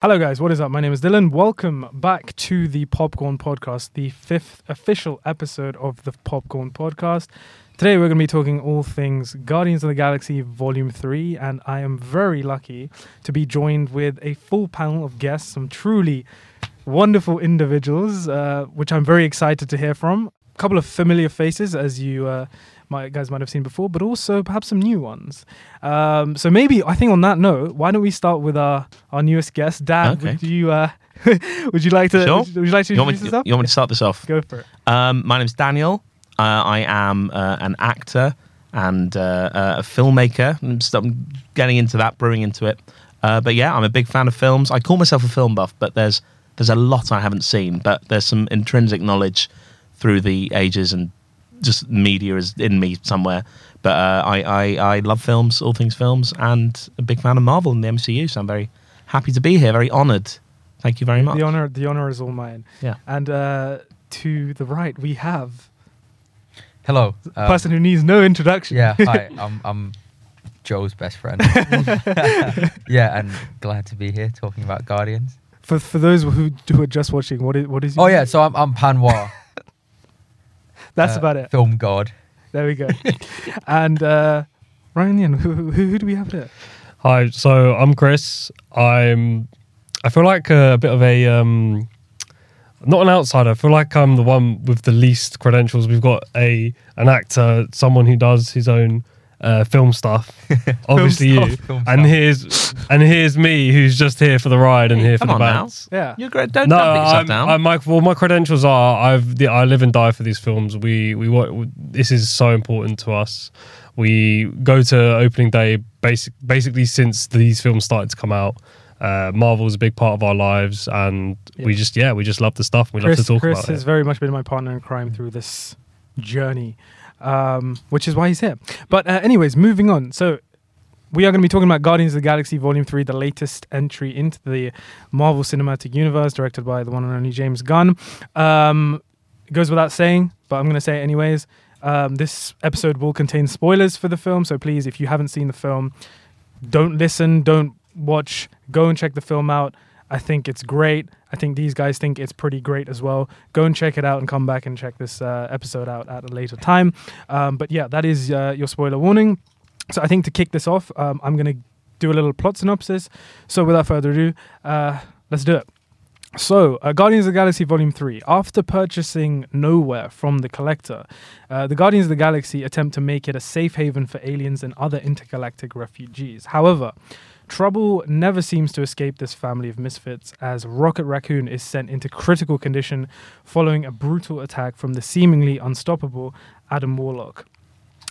Hello, guys. What is up? My name is Dylan. Welcome back to the Popcorn Podcast, the fifth official episode of the Popcorn Podcast. Today, we're going to be talking all things Guardians of the Galaxy Volume 3, and I am very lucky to be joined with a full panel of guests, some truly wonderful individuals, uh, which I'm very excited to hear from. A couple of familiar faces, as you uh, might, guys might have seen before, but also perhaps some new ones. Um, so maybe I think on that note, why don't we start with our our newest guest, Dan? Okay. Would you uh, would you like to Sure. would, you, would you like to You want, introduce yourself? you want me to start this off? Go for it. Um, my name's Daniel. Uh, I am uh, an actor and uh, uh, a filmmaker. I'm, I'm getting into that, brewing into it. Uh, but yeah, I'm a big fan of films. I call myself a film buff, but there's there's a lot I haven't seen. But there's some intrinsic knowledge through the ages and just media is in me somewhere. But uh, I, I I love films, all things films, and a big fan of Marvel and the MCU. So I'm very happy to be here. Very honoured. Thank you very much. The honor the honor is all mine. Yeah. And uh, to the right, we have Hello. a um, person who needs no introduction. Yeah, hi. I'm I'm Joe's best friend. yeah, and glad to be here talking about Guardians. For for those who who are just watching, what is what is? Oh your- yeah, so I'm I'm Panwa. That's uh, about it. Film god. There we go. and uh, Ryan, Yen, who, who who do we have here? Hi, so I'm Chris. I'm. I feel like a, bit of a um, not an outsider. I feel like I'm the one with the least credentials. We've got a an actor, someone who does his own uh, film stuff. Obviously you. stuff. Film And stuff. here's and here's me, who's just here for the ride and Hey, here for the on now. bounce. Yeah. You're great. Don't, No, don't beat yourself I'm, down. I'm my, well, my credentials are I've the, I live and die for these films. We we wa- this is so important to us. We go to opening day basic basically since these films started to come out. Uh, Marvel's a big part of our lives, and we just yeah we just love the stuff. We Chris, love to talk about. Chris has very much been my partner in crime through this journey, um, which is why he's here. But uh, anyways, moving on. So we are going to be talking about Guardians of the Galaxy Volume Three, the latest entry into the Marvel Cinematic Universe, directed by the one and only James Gunn. Um, goes without saying, but I'm going to say it anyways. Um, this episode will contain spoilers for the film, so please, if you haven't seen the film, don't listen, don't watch, go and check the film out. I think it's great. I think these guys think it's pretty great as well. Go and check it out and come back and check this uh, episode out at a later time. Um, but yeah, that is uh, your spoiler warning. So I think to kick this off, um, I'm going to do a little plot synopsis. So without further ado, uh, let's do it. So, uh, Guardians of the Galaxy Volume 3. After purchasing Nowhere from the Collector, uh, the Guardians of the Galaxy attempt to make it a safe haven for aliens and other intergalactic refugees. However, trouble never seems to escape this family of misfits as Rocket Raccoon is sent into critical condition following a brutal attack from the seemingly unstoppable Adam Warlock.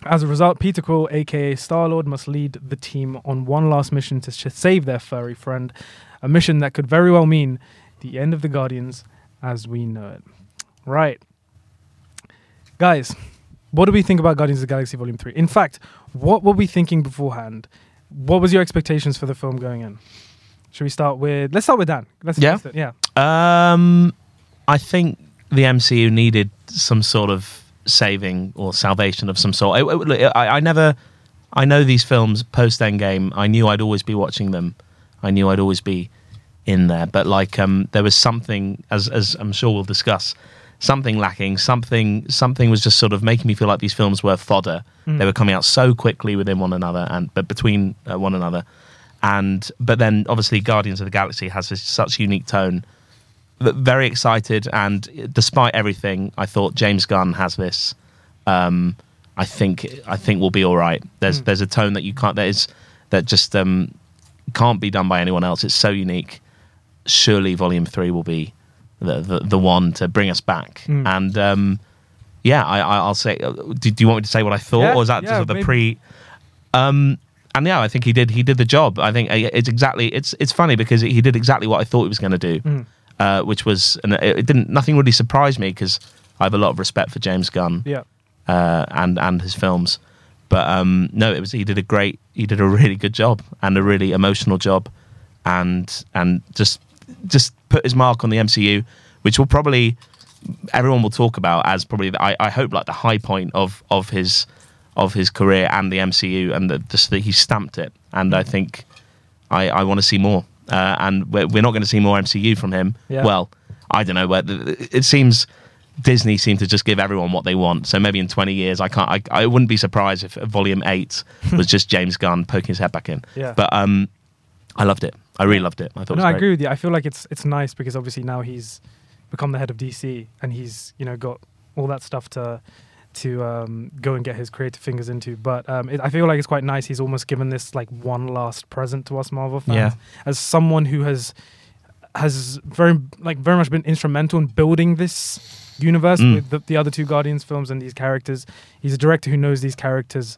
As a result, Peter Quill, aka Star Lord, must lead the team on one last mission to save their furry friend, a mission that could very well mean the end of the Guardians as we know it. Right. Guys, what do we think about Guardians of the Galaxy Volume 3? In fact, what were we thinking beforehand? What was your expectations for the film going in? Should we start with let's start with Dan. Let's Yeah. let's- yeah. Um, I think the MCU needed some sort of saving or salvation of some sort. I, I, I never, I know these films post Endgame. I knew I'd always be watching them. I knew I'd always be in there. But like, um, there was something, as as I'm sure we'll discuss, something lacking. Something something was just sort of making me feel like these films were fodder. Mm. They were coming out so quickly within one another and but between uh, one another. And but then obviously Guardians of the Galaxy has this, such unique tone v- very excited and despite everything i thought james gunn has this um i think i think we'll be all right there's Mm. there's a tone that you can't that is that just um can't be done by anyone else it's so unique surely volume 3 will be the the, the one to bring us back Mm. and um yeah i, I i'll say uh, do, do you want me to say what i thought Yeah, or is that yeah, just the pre um and yeah, I think he did. He did the job. I think uh, it's exactly. It's it's funny because he did exactly what I thought he was going to do Mm. uh, which was and it, it didn't nothing really surprised me because I have a lot of respect for James Gunn Yeah. uh, and and his films. But um, no, it was he did a great he did a really good job and a really emotional job, and and just just put his mark on the MCU, which will probably everyone will talk about as probably the, I, I hope like the high point of of his of his career and the MCU and the, just that he stamped it. And I think I, I want to see more. uh, and we're, we're not going to see more MCU from him. Yeah. Well, I don't know. But it seems Disney seem to just give everyone what they want. So maybe in 20 years, I can't. I, I wouldn't be surprised if Volume Eight was just James Gunn poking his head back in. Yeah. But um, I loved it. I really loved it. I thought. No, I agree with you. I feel like it's it's nice because obviously now he's become the head of DC and he's you know got all that stuff to to um, go and get his creative fingers into. But um, it, I feel like it's quite nice. He's almost given this like one last present to us Marvel fans Yeah. as someone who has has very like very much been instrumental in building this universe Mm. with the, the other two Guardians films and these characters. He's a director who knows these characters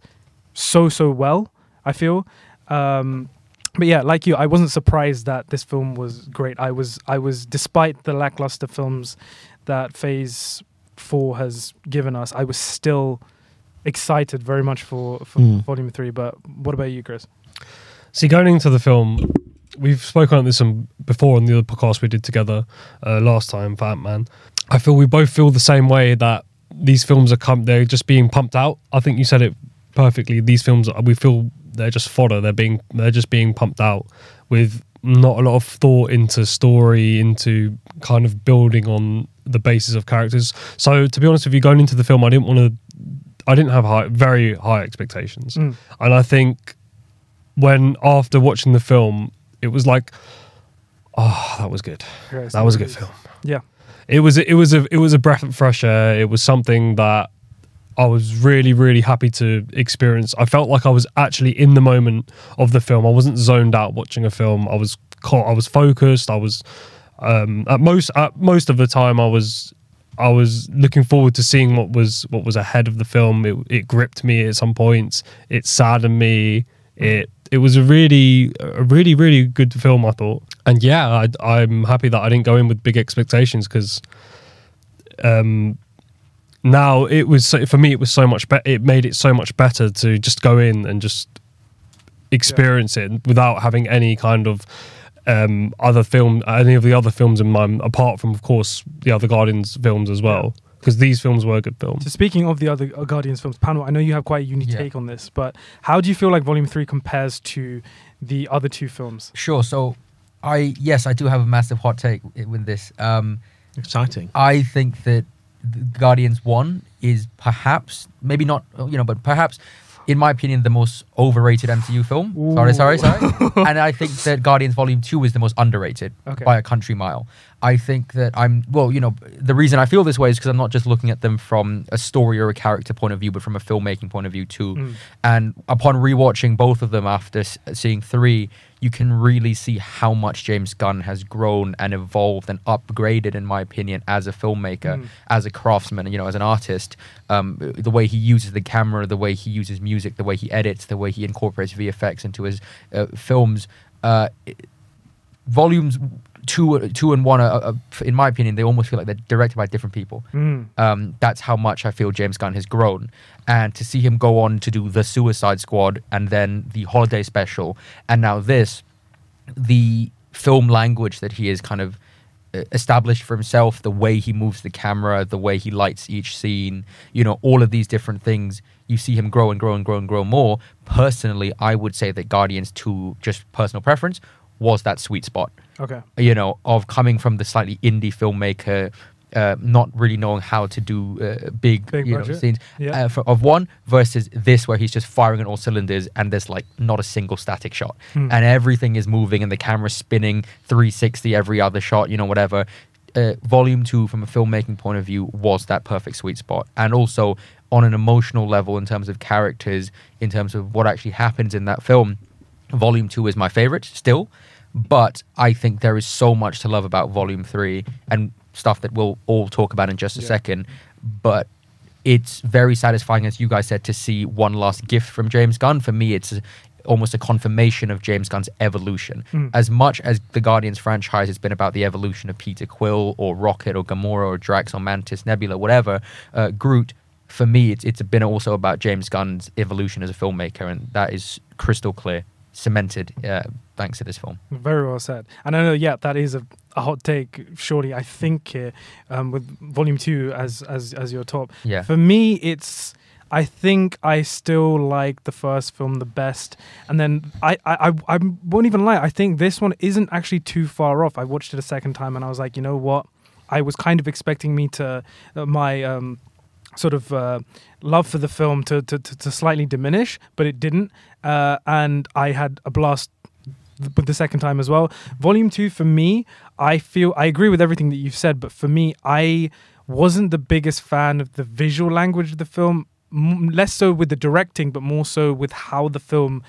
so so well. I feel. Um, but yeah, like you, I wasn't surprised that this film was great. I was, I was, despite the lackluster films that Phase Four has given us, I was still excited very much for, for Mm. Volume Three. But what about you, Chris? See, going into the film, we've spoken about this before on the other podcast we did together uh, last time for Ant Man. I feel we both feel the same way that these films are come, they're just being pumped out. I think you said it perfectly. These films, we feel they're just fodder. They're being, they're just being pumped out with not a lot of thought into story, into kind of building on the basis of characters. So, to be honest with you, going into the film, I didn't want to. I didn't have high, very high expectations, Mm. and I think when after watching the film, it was like, oh, that was good. Chris, That was a good film. Yeah, It was it was a it was a breath of fresh air. It was something that I was really really happy to experience. I felt like I was actually in the moment of the film. I wasn't zoned out watching a film. I was caught. I was focused. I was um, at most at most of the time I was I was looking forward to seeing what was what was ahead of the film. It, it gripped me at some points. It saddened me. It it was a really a really really good film. I thought, and yeah, I, I'm happy that I didn't go in with big expectations because um, now it was for me it was so much better. It made it so much better to just go in and just experience it without having any kind of um, other film, any of the other films in mind, apart from of course the other Guardians films as well, because these films were good films. So speaking of the other uh, Guardians films, panel, I know you have quite a unique Yeah. take on this, but how do you feel like Volume Three compares to the other two films? Sure. So, I yes, I do have a massive hot take with this. Um, Exciting. I think that the Guardians One is perhaps maybe not you know, but perhaps. In my opinion, the most overrated MCU film. Sorry, sorry, sorry. and I think that Guardians Volume Two is the most underrated Okay. by a country mile. I think that I'm well, you know, the reason I feel this way is because I'm not just looking at them from a story or a character point of view, but from a filmmaking point of view too. Mm. And upon rewatching both of them after s- seeing three, you can really see how much James Gunn has grown and evolved and upgraded, in my opinion, as a filmmaker, Mm. as a craftsman, you know, as an artist. Um, the way he uses the camera, the way he uses music, the way he edits, the way he incorporates VFX into his uh, films. Uh, volumes two, two and one, are, are, in my opinion, they almost feel like they're directed by different people. Mm. Um, that's how much I feel James Gunn has grown. And to see him go on to do the Suicide Squad and then the holiday special, and now this, the film language that he has kind of uh, established for himself, the way he moves the camera, the way he lights each scene, you know, all of these different things, you see him grow and grow and grow and grow more. Personally, I would say that Guardians 2, just personal preference, was that sweet spot Okay. you know, of coming from the slightly indie filmmaker, uh, not really knowing how to do uh, big, Big you know, scenes Yeah. uh, for, of one versus this where he's just firing on all cylinders and there's like not a single static shot Hmm. and everything is moving and the camera's spinning 360 every other shot, you know, whatever. Uh, volume two, from a filmmaking point of view, was that perfect sweet spot, and also on an emotional level in terms of characters, in terms of what actually happens in that film. Volume two is my favorite still, but I think there is so much to love about Volume three and stuff that we'll all talk about in just a Yeah. second. But it's very satisfying, as you guys said, to see one last gift from James Gunn. For me, it's almost a confirmation of James Gunn's evolution. Mm. As much as the Guardians franchise has been about the evolution of Peter Quill or Rocket or Gamora or Drax or Mantis, Nebula, whatever, uh, Groot. For me, it's it's been also about James Gunn's evolution as a filmmaker, and that is crystal clear, cemented uh, thanks to this film. Very well said. And I know, yeah, that is a, a hot take. Surely, I think here um, with Volume Two as as as your top. Yeah. For me, it's I think I still like the first film the best. And then I, I, I, I won't even lie. I think this one isn't actually too far off. I watched it a second time and I was like, you know what? I was kind of expecting me to uh, my um, sort of uh, love for the film to, to, to, slightly diminish, but it didn't. Uh, and I had a blast th- with the second time as well. Volume two, for me, I feel I agree with everything that you've said, but for me, I wasn't the biggest fan of the visual language of the film, m- less so with the directing, but more so with how the film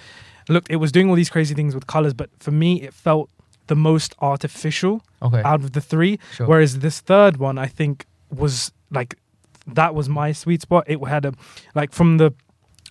looked. It was doing all these crazy things with colors, but for me, it felt the most artificial Okay. out of the three. Sure. Whereas this third one, I think, was like that was my sweet spot. It had a like from the.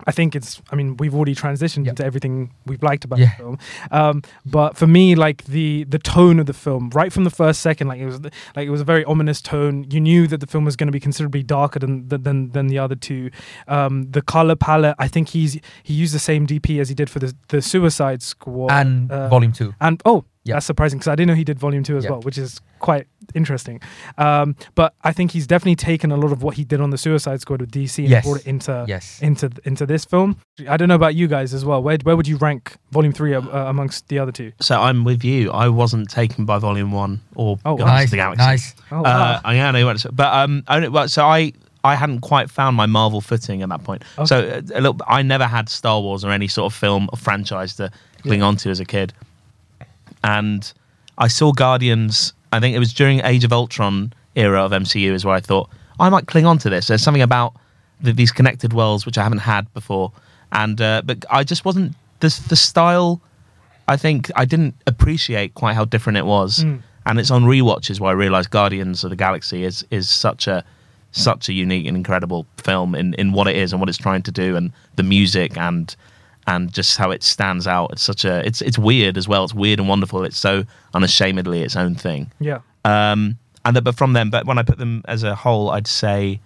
I think it's. I mean, we've already transitioned Yep. into everything we've liked about Yeah. the film. Um, but for me, like the the tone of the film, right from the first second, like it was like it was a very ominous tone. You knew that the film was going to be considerably darker than than than the other two. Um, the color palette, I think he's he used the same DP as he did for the the Suicide Squad and uh, volume two. and oh, Yeah. that's surprising because I didn't know he did volume two as Yeah. well, which is quite interesting. Um, but I think he's definitely taken a lot of what he did on the Suicide Squad with DC and Yes. brought it into Yes. into into this film. I don't know about you guys as well. Where where would you rank volume three uh, amongst the other two? So I'm with you. I wasn't taken by Volume One or Oh. Guardians nice. of the Galaxy. Nice. Oh, Uh, I yeah, I know what it's- but um, I, well, so I I hadn't quite found my Marvel footing at that point. Okay. So uh, a little, I never had Star Wars or any sort of film or franchise to cling Yeah. on to as a kid, and I saw Guardians. I think it was during Age of Ultron era of MCU is where I thought I might cling on to this. There's something about the, these connected worlds which I haven't had before, and uh, but I just wasn't the the style. I think I didn't appreciate quite how different it was, Mm. and it's on rewatches where I realised Guardians of the Galaxy is is such a such a unique and incredible film in, in what it is and what it's trying to do, and the music and and just how it stands out. It's such a it's it's weird as well. It's weird and wonderful. It's so unashamedly its own thing. yeah, Um, and the, but from them, but when I put them as a whole, I'd say,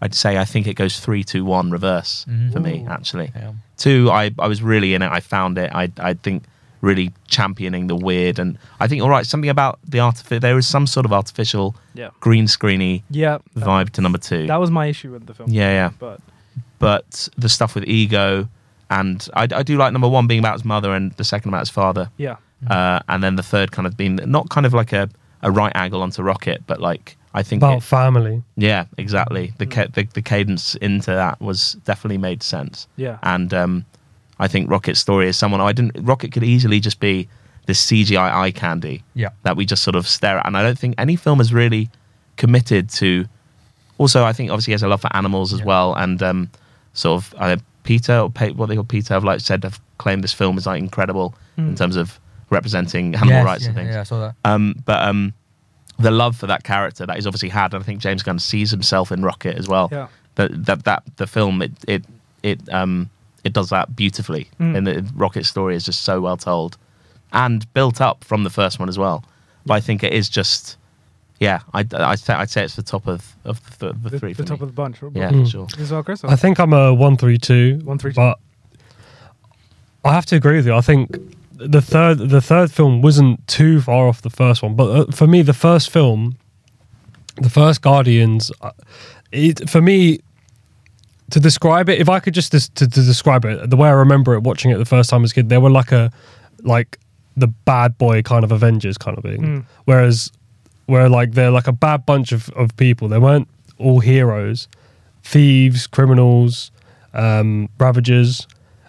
I'd say I think it goes three, two, one, reverse Mhm. for me. Actually, Yeah. two, I I was really in it. I found it. I I think really championing the weird, and I think all right, something about the artificial. There is some sort of artificial yeah, green screeny yeah. Vibe to number two. that was my issue with the film. yeah, yeah. but But the stuff with ego, and I, I do like number one being about his mother, and the second about his father yeah, uh, and then the third kind of being not kind of like a, a right angle onto Rocket, but like I think About it- family. yeah, exactly. The, ca- the the cadence into that was definitely made sense, yeah, and um, I think Rocket's story is someone I didn't. Rocket could easily just be this CGI eye candy Yeah. that we just sort of stare at, and I don't think any film has really committed to. Also, I think obviously he has a love for animals as Yeah. well, and um, sort of uh, PETA or Pe- what they call PETA have like said have claimed this film is like incredible in Mm. terms of representing animal Yes, rights yeah, and things. Yeah, I saw that. Um, but um, the love for that character that he's obviously had, and I think James Gunn sees himself in Rocket as well. yeah. That that that the film it it it um it does that beautifully, Mm. and the Rocket story is just so well told and built up from the first one as well. But I think it is just. Yeah, I, I say I'd say it's the top of, of the, the, The, three. the for top me. of the bunch. yeah, Mm. for sure. As well, Chris. I think I'm a one three two. One, three, two. But I have to agree with you. I think the third the third film wasn't too far off the first one, but uh, for me, the first film, the first Guardians, uh, it, for me. To describe it, if I could just des- to, to describe it, the way I remember it, watching it the first time as a kid, they were like a, like the bad boy kind of Avengers kind of thing. Mm. Whereas, where like they're like a bad bunch of, of people. They weren't all heroes, thieves, criminals, um, ravagers,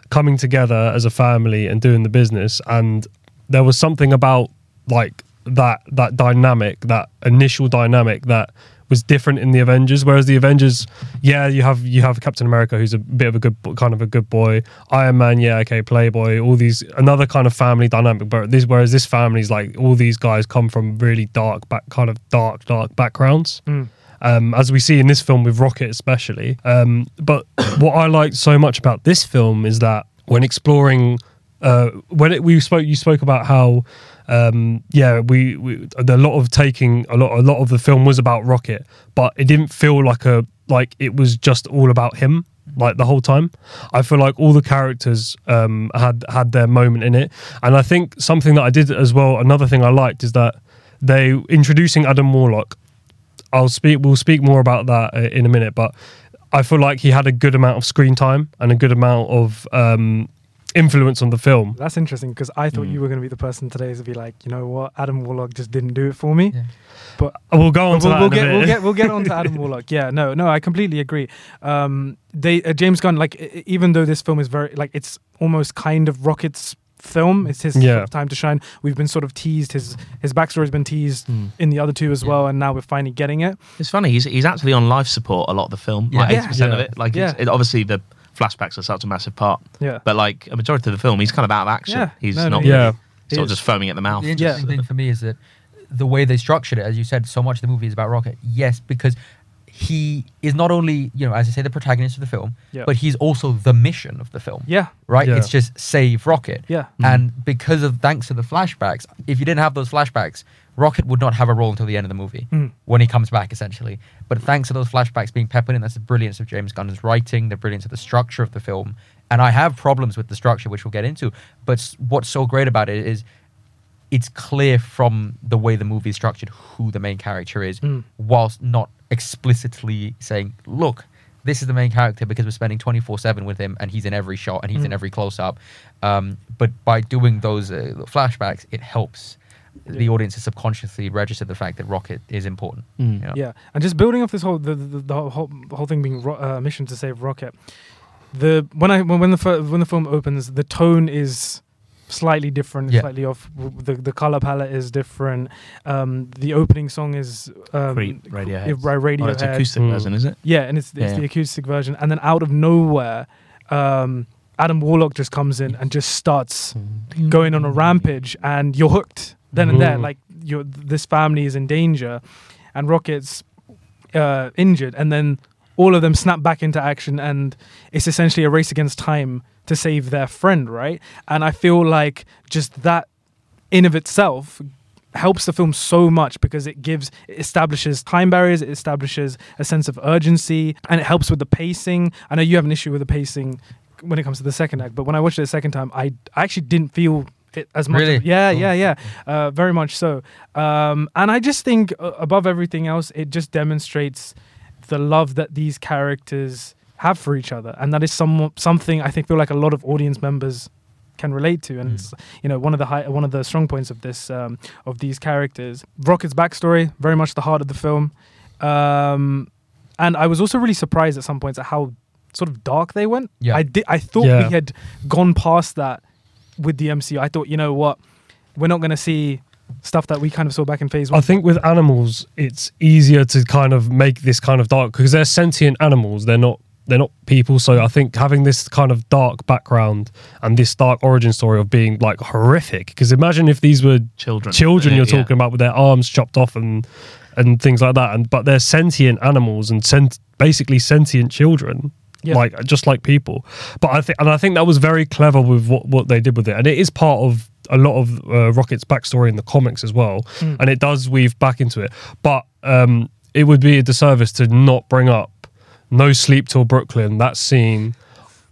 coming together as a family and doing the business. And there was something about like that that dynamic, that initial dynamic that was different in the Avengers. Whereas the Avengers, yeah, you have you have Captain America, who's a bit of a good kind of a good boy. Iron Man, yeah, okay, Playboy. All these another kind of family dynamic. But this, whereas this family's like all these guys come from really dark back, kind of dark, dark backgrounds Mm. um, as we see in this film with Rocket, especially. Um, but what I liked so much about this film is that when exploring, uh, when it, we spoke, you spoke about how, um, yeah, we, we a lot of taking a lot, a lot of the film was about Rocket, but it didn't feel like a like it was just all about him like the whole time. I feel like all the characters um, had had their moment in it, and I think something that I did as well. Another thing I liked is that they introducing Adam Warlock I'll speak. We'll speak more about that uh, in a minute. But I feel like he had a good amount of screen time and a good amount of um, influence on the film. That's interesting because I thought Mm. you were going to be the person today to be like, you know what, Adam Warlock just didn't do it for me. Yeah. But We'll go on we'll, to that we'll get we'll get we'll get on to Adam Warlock. Yeah, no, no, I completely agree. Um, they uh, James Gunn, like even though this film is very like it's almost kind of Rocket's film. It's his Yeah. time to shine. We've been sort of teased. His his backstory's been teased in the other two as Yeah. well, and now we're finally getting it. It's funny. He's he's actually on life support a lot of the film. Yeah. Like eighty percent of it. Like Yeah. it's, it, obviously the flashbacks are such a massive part, Yeah, but like a majority of the film, he's kind of out of action. Yeah. He's No, no, not he Yeah. He sort of just foaming at the mouth. The interesting thing for me is that the way they structured it, as you said, so much of the movie is about Rocket. Yes, because he is not only, you know, as I say, the protagonist of the film, Yeah. but he's also the mission of the film. yeah, Right? Yeah. It's just save Rocket. yeah. And because of thanks to the flashbacks, if you didn't have those flashbacks, Rocket would not have a role until the end of the movie Mm. when he comes back, essentially. But thanks to those flashbacks being peppered in, that's the brilliance of James Gunn's writing, the brilliance of the structure of the film. And I have problems with the structure, which we'll get into. But what's so great about it is it's clear from the way the movie is structured who the main character is, Mm. whilst not explicitly saying, look, this is the main character because we're spending 24 7 with him and he's in every shot and he's in Mm. every close up. Um, but by doing those uh, flashbacks, it helps the audience has subconsciously registered the fact that Rocket is important. Mm. you know? Yeah, and just building off this whole the, the, the whole the whole thing being ro- uh, mission to save Rocket. The when I when when the fir- when the film opens, the tone is slightly different, Yeah. slightly off. The the color palette is different. Um, the opening song is um, Creep, Radiohead. by Oh, it's acoustic Mm. version, is it? yeah, and it's it's Yeah. the acoustic version, and then out of nowhere, um, Adam Warlock just comes in and just starts going on a rampage and you're hooked then and there Mhm. like you're this family is in danger and rocket's uh, injured and then all of them snap back into action and it's essentially a race against time to save their friend right and i feel like just that in of itself helps the film so much because it gives it establishes time barriers it establishes a sense of urgency and it helps with the pacing i know you have an issue with the pacing when it comes to the second act but when i watched it the second time i, I actually didn't feel it as much Really? yeah Oh, yeah yeah uh, very much so um, and i just think uh, above everything else it just demonstrates the love that these characters have for each other and that is some, something i think feel like a lot of audience members can relate to and Mm. it's you know one of the high, one of the strong points of this um, of these characters rocket's backstory very much the heart of the film um, and i was also really surprised at some points at how sort of dark they went Yeah. i did i thought Yeah. we had gone past that with the mcu i thought you know what we're not going to see stuff that we kind of saw back in phase one I think with animals, it's easier to kind of make this kind of dark because they're sentient animals. They're not they're not people. So I think having this kind of dark background and this dark origin story of being like horrific. Because imagine if these were Children. children you're yeah. talking about with their arms chopped off and and things like that. And but they're sentient animals and sent basically sentient children. Yeah. Like just like people, but I think and I think that was very clever with what, what they did with it, and it is part of a lot of uh, Rocket's backstory in the comics as well, Mm. and it does weave back into it. But um, it would be a disservice to not bring up "No Sleep Till Brooklyn." That scene,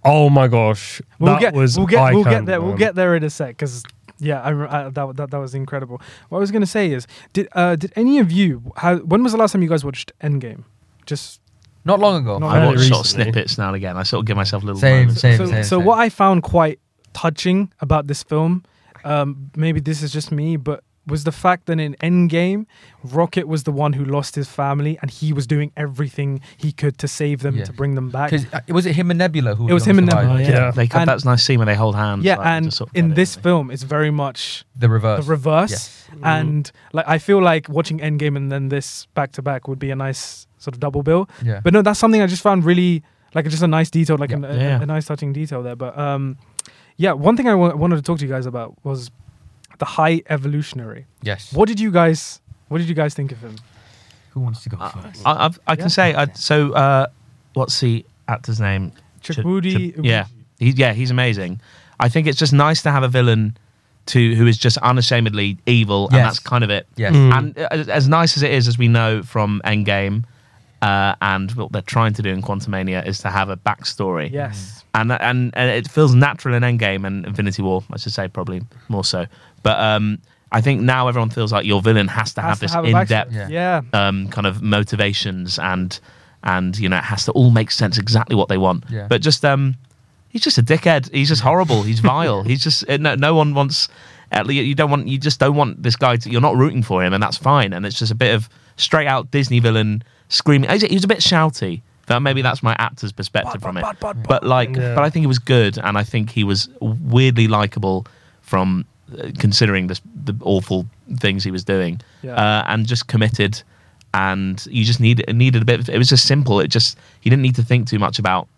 oh my gosh, We'll that get, was we'll get, we'll get there. We'll get there in a sec because yeah, I, I, that, that that was incredible. What I was gonna say is, did uh, did any of you? How, when was the last time you guys watched Endgame? Just Not long ago. Not I watch sort of recently. snippets now and again. I sort of give myself a little Same, moments. same. so, so what I found quite touching about this film, um, maybe this is just me, but was the fact that in Endgame, Rocket was the one who lost his family, and he was doing everything he could to save them, Yeah. to bring them back. Because uh, was it him and Nebula who? It was him and survivors? Nebula, yeah. They cut And- that nice scene where they hold hands. yeah, like, and sort of in get it, this film, it's very much The reverse. the reverse. Yes. And like I feel like watching Endgame and then this back to back would be a nice sort of double bill. Yeah. But no, that's something I just found really like just a nice detail, like Yeah. an- a, Yeah. a nice touching detail there. But um, yeah, one thing I wanted to talk to you guys about was the High Evolutionary. yes. What did you guys? What did you guys think of him? Who wants to go I, first? I, I've- I can Yeah. say I, so. Uh, what's the actor's name? Ch- Chakudi. Ch- yeah, he, yeah, he's amazing. I think it's just nice to have a villain to who is just unashamedly evil, and that's kind of it. yes. Mm. And uh, as, as nice as it is, as we know from Endgame, uh, and what they're trying to do in Quantumania is to have a backstory. Yes. and and and it feels natural in Endgame and Infinity War, I should say, probably more so. But um, I think now everyone feels like your villain has to Has have to this have in depth Yeah. Yeah. um, kind of motivations and and you know it has to all make sense exactly what they want. Yeah. But just um, he's just a dickhead. He's just horrible. He's vile. he's just uh, no, no one wants. At least you don't want. You just don't want this guy. To, you're not rooting for him, and that's fine. And it's just a bit of straight out Disney villain screaming. He was a bit shouty. But maybe that's my actor's perspective from it. But like, Yeah. but I think he was good, and I think he was weirdly likable from uh, considering this, the awful things he was doing, Yeah. uh, and just committed. And you just needed needed a bit. Of, it was just simple. It just he didn't need to think too much about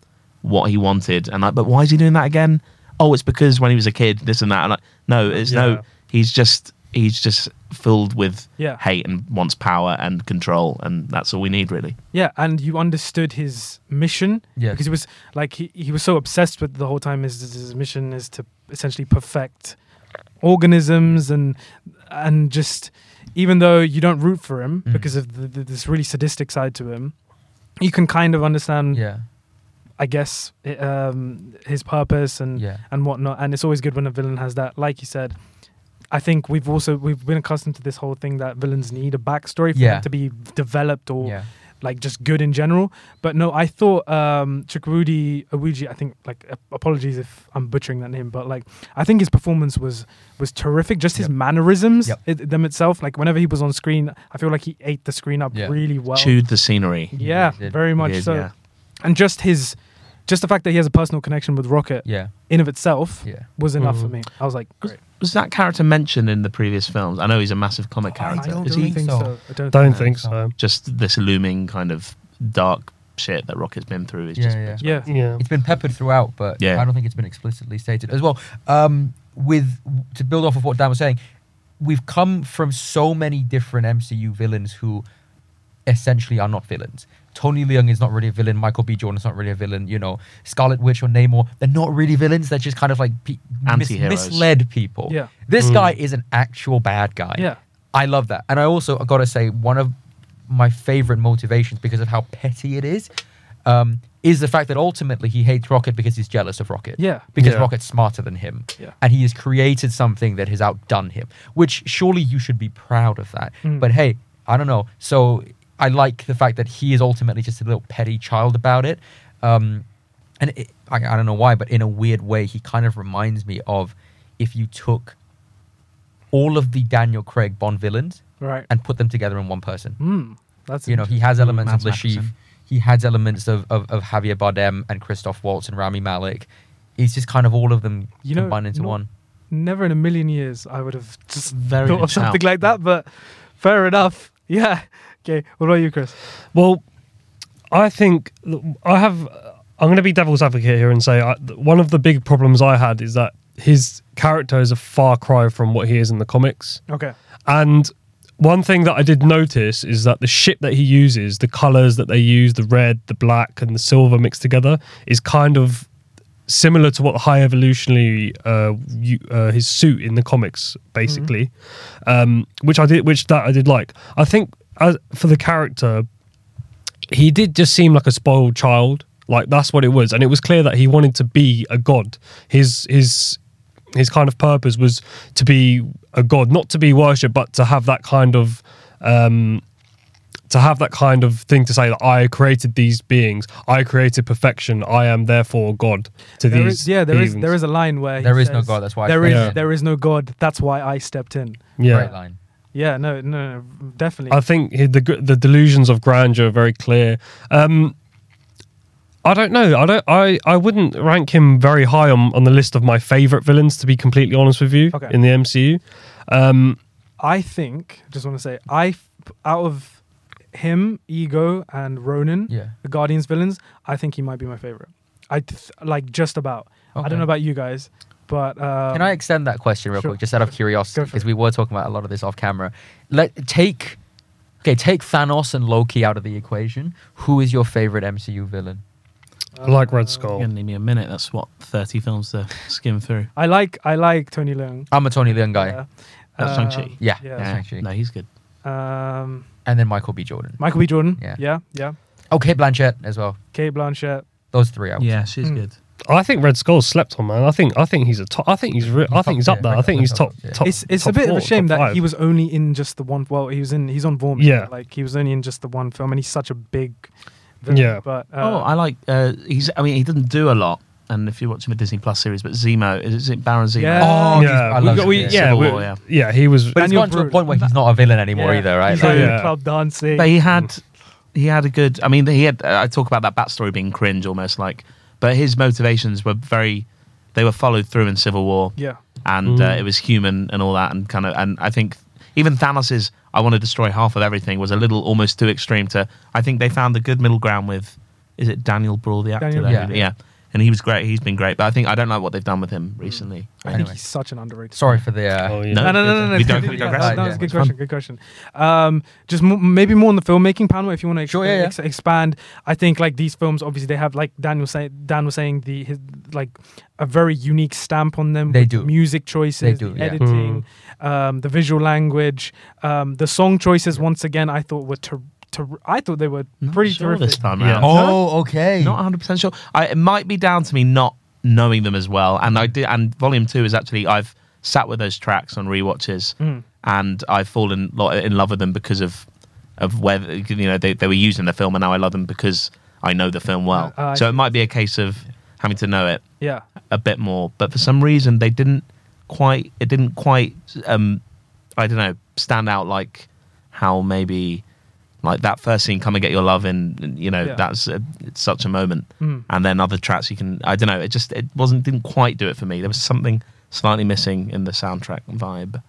what he wanted. And like, but why is he doing that again? Oh, it's because when he was a kid, this and that. And like, no, it's Yeah. no. He's just he's just filled with Yeah. hate and wants power and control, and that's all we need really. Yeah, and you understood his mission. Yeah, Because he was like he, he was so obsessed with the whole time his his mission is to essentially perfect organisms and and just even though you don't root for him Mm. because of the, the, this really sadistic side to him, you can kind of understand Yeah. I guess i- um, his purpose and Yeah. and whatnot. And it's always good when a villain has that. Like you said, I think we've also we've been accustomed to this whole thing that villains need a backstory for Yeah. them to be developed or Yeah. like just good in general. But no, I thought um Chukwudi Iwuji, I think like ap- apologies if I'm butchering that name, but like I think his performance was was terrific. Just his Yep. mannerisms, Yep. it, them itself. Like whenever he was on screen, I feel like he ate the screen up Yeah. really well. Chewed the scenery. Yeah, He very much did, so. yeah. And just his just the fact that he has a personal connection with Rocket Yeah. in of itself Yeah. was enough for Mhm. me. I was like, great. Was that character mentioned in the previous films? I know he's a massive comic I character. don't Is really he think so? so. I don't, Don't think think so. just this looming kind of dark shit that Rocket's been through? Is Yeah, just yeah. Yeah. Yeah. It's been peppered throughout, but Yeah. I don't think it's been explicitly stated as well. Um, with to build off of what Dan was saying, we've come from so many different MCU villains who essentially are not villains. Tony Leung is not really a villain. Michael B. Jordan is not really a villain. You know, Scarlet Witch or Namor, they're not really villains. They're just kind of like pe- mis- Anti-heroes. misled people. Yeah. This Mm. guy is an actual bad guy. Yeah. I love that. And I also got to say, one of my favorite motivations because of how petty it is, um, is the fact that ultimately he hates Rocket because he's jealous of Rocket. Yeah. Because Yeah. Rocket's smarter than him. Yeah. And he has created something that has outdone him, which surely you should be proud of that. Mm. But hey, I don't know. So I like the fact that he is ultimately just a little petty child about it. Um, and it, I, I don't know why, but in a weird way, he kind of reminds me of if you took all of the Daniel Craig Bond villains Right. and put them together in one person. Mm, that's You know, he has elements of Mads Le Chiffre. He has elements of, of, of Javier Bardem and Christoph Waltz and Rami Malek. He's just kind of all of them You know, combined into not- one. never in a million years I would have just Very thought of something shout. like that. But fair enough. Yeah. Okay. What about you, Chris? Well, I think I have. I'm going to be devil's advocate here and say I, one of the big problems I had is that his character is a far cry from what he is in the comics. Okay. And one thing that I did notice is that the ship that he uses, the colors that they use, the red, the black, and the silver mixed together, is kind of similar to what the high evolutionary uh, you, uh, his suit in the comics, basically, um, which I did, which that I did like. I think as, for the character, he did just seem like a spoiled child. Like that's what it was, and it was clear that he wanted to be a god. His his his kind of purpose was to be a god, not to be worshipped, but to have that kind of um, to have that kind of thing to say that I created these beings, I created perfection, I am therefore God to There these. is, yeah, there is beings. there is a line where he There is no God, that's why I there is stepped in. there is no God. That's why I stepped in. yeah. Great line. Yeah. No. No. no definitely. I think the the delusions of grandeur are very clear. Um, I don't know. I don't. I, I wouldn't rank him very high on, on the list of my favorite villains. To be completely honest with you, Okay. in the MCU, um, I think. Just want to say, I f- out of him, Ego, and Ronan, Yeah. the Guardians villains, I think he might be my favorite. I th- like just about. I don't know about you guys, but um, Can I extend that question real sure. quick, just out of curiosity, because we were talking about a lot of this off camera. Let take, okay, take Thanos and Loki out of the equation. Who is your favorite MCU villain? I like Red uh, Skull. You're gonna need me a minute. That's what thirty films to skim through. I like I like Tony Leung. I'm a Tony Leung guy. Yeah. That's Um, Shang-Chi. Yeah, Yeah. that's Shang-Chi. no, he's good. Um, And then Michael B. Jordan. Michael B. Jordan. Yeah. Yeah. Yeah. Okay, Blanchett as well. Cate Blanchett. Those three. I Yeah, say. she's Hmm. good. I think Red Skull slept on, man. I think I think he's a top. I think he's. Re- I think he's up there. I think he's top. Top It's it's a top bit of a shame that five. he was only in just the one. Well, he was in. He's on Vormir. Yeah. Like he was only in just the one film, and he's such a big, villain, Yeah. But uh, oh, I like. Uh, he's. I mean, he doesn't do a lot. And if you're watching a Disney Plus series, but Zemo is it Baron Zemo? Yeah. Oh, yeah, I we love got- we- it. yeah, War, yeah. yeah, he was. But it's Daniel gotten to a point where he's not a villain anymore yeah, either, right? He's Like, like in the Yeah. club dancing. But he had he had a good. I mean, he had. uh, I talk about that backstory being cringe, almost like. But his motivations were very. They were followed through in Civil War, yeah, and uh, Mm. it was human and all that, and kind of. And I think even Thanos's "I want to destroy half of everything" was a little almost too extreme. To I think they found the good middle ground with. Is it Daniel Brühl, the actor? Daniel there? Brühl, yeah. And he was great. He's been great, but I think I don't like what they've done with him recently. I Anyway. think he's such an underrated. Sorry for the. Uh, Oh, yeah. No, No, no, no, no, no. We it's don't- good. we digress. that, that was a good question. fun. Good question. Um, just m- maybe more on the filmmaking panel, if you want to ex- Sure, yeah, yeah. ex- expand. I think like these films, obviously, they have like Daniel say Dan was saying the his, like a very unique stamp on them. They with do. music choices, They do, the yeah. editing, um, the visual language, um, the song choices. Once again, I thought were ter- ter- I thought they were Not pretty sure terrific. this time Yeah. around. oh, okay. Not 100 percent sure. I, it might be down to me not knowing them as well. And I did. And Volume Two is actually I've sat with those tracks on rewatches, Mm. and I've fallen lo- in love with them because of of whether you know they, they were used in the film, and now I love them because I know the film well. Uh, I so it see. might be a case of having to know it Yeah, a bit more. But for some reason, they didn't quite. It didn't quite. Um, I don't know. Stand out like how maybe like that first scene, "Come and Get Your Love," in you know Yeah. that's a, it's such a moment. Mm. And then other tracks you can. I don't know. It just it wasn't didn't quite do it for me. There was something slightly missing in the soundtrack vibe.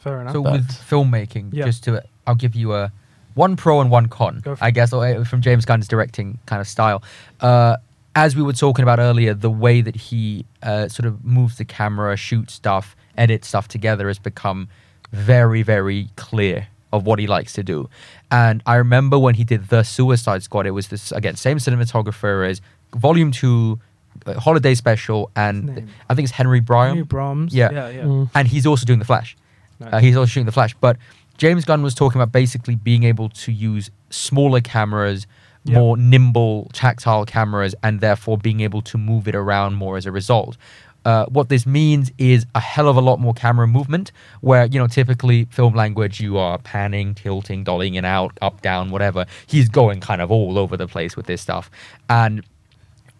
fair enough. So But- with filmmaking, Yeah. just to, I'll give you a one pro and one con, I guess, or, uh, from James Gunn's directing kind of style. Uh, as we were talking about earlier, the way that he uh, sort of moves the camera, shoots stuff, edits stuff together has become very, very clear of what he likes to do. And I remember when he did The Suicide Squad, it was this, again, same cinematographer as Volume 2, uh, Holiday Special, and What's? I think it's Henry Bryan New Brahms. Yeah. yeah, yeah. Mm. and he's also doing the Flash. Nice. Uh, he's also shooting the Flash. But James Gunn was talking about basically being able to use smaller cameras, Yeah. more nimble, tactile cameras, and therefore being able to move it around more as a result. Uh, what this means is a hell of a lot more camera movement, where you know typically film language you are panning, tilting, dollying in out, up, down, whatever. He's going kind of all over the place with this stuff, and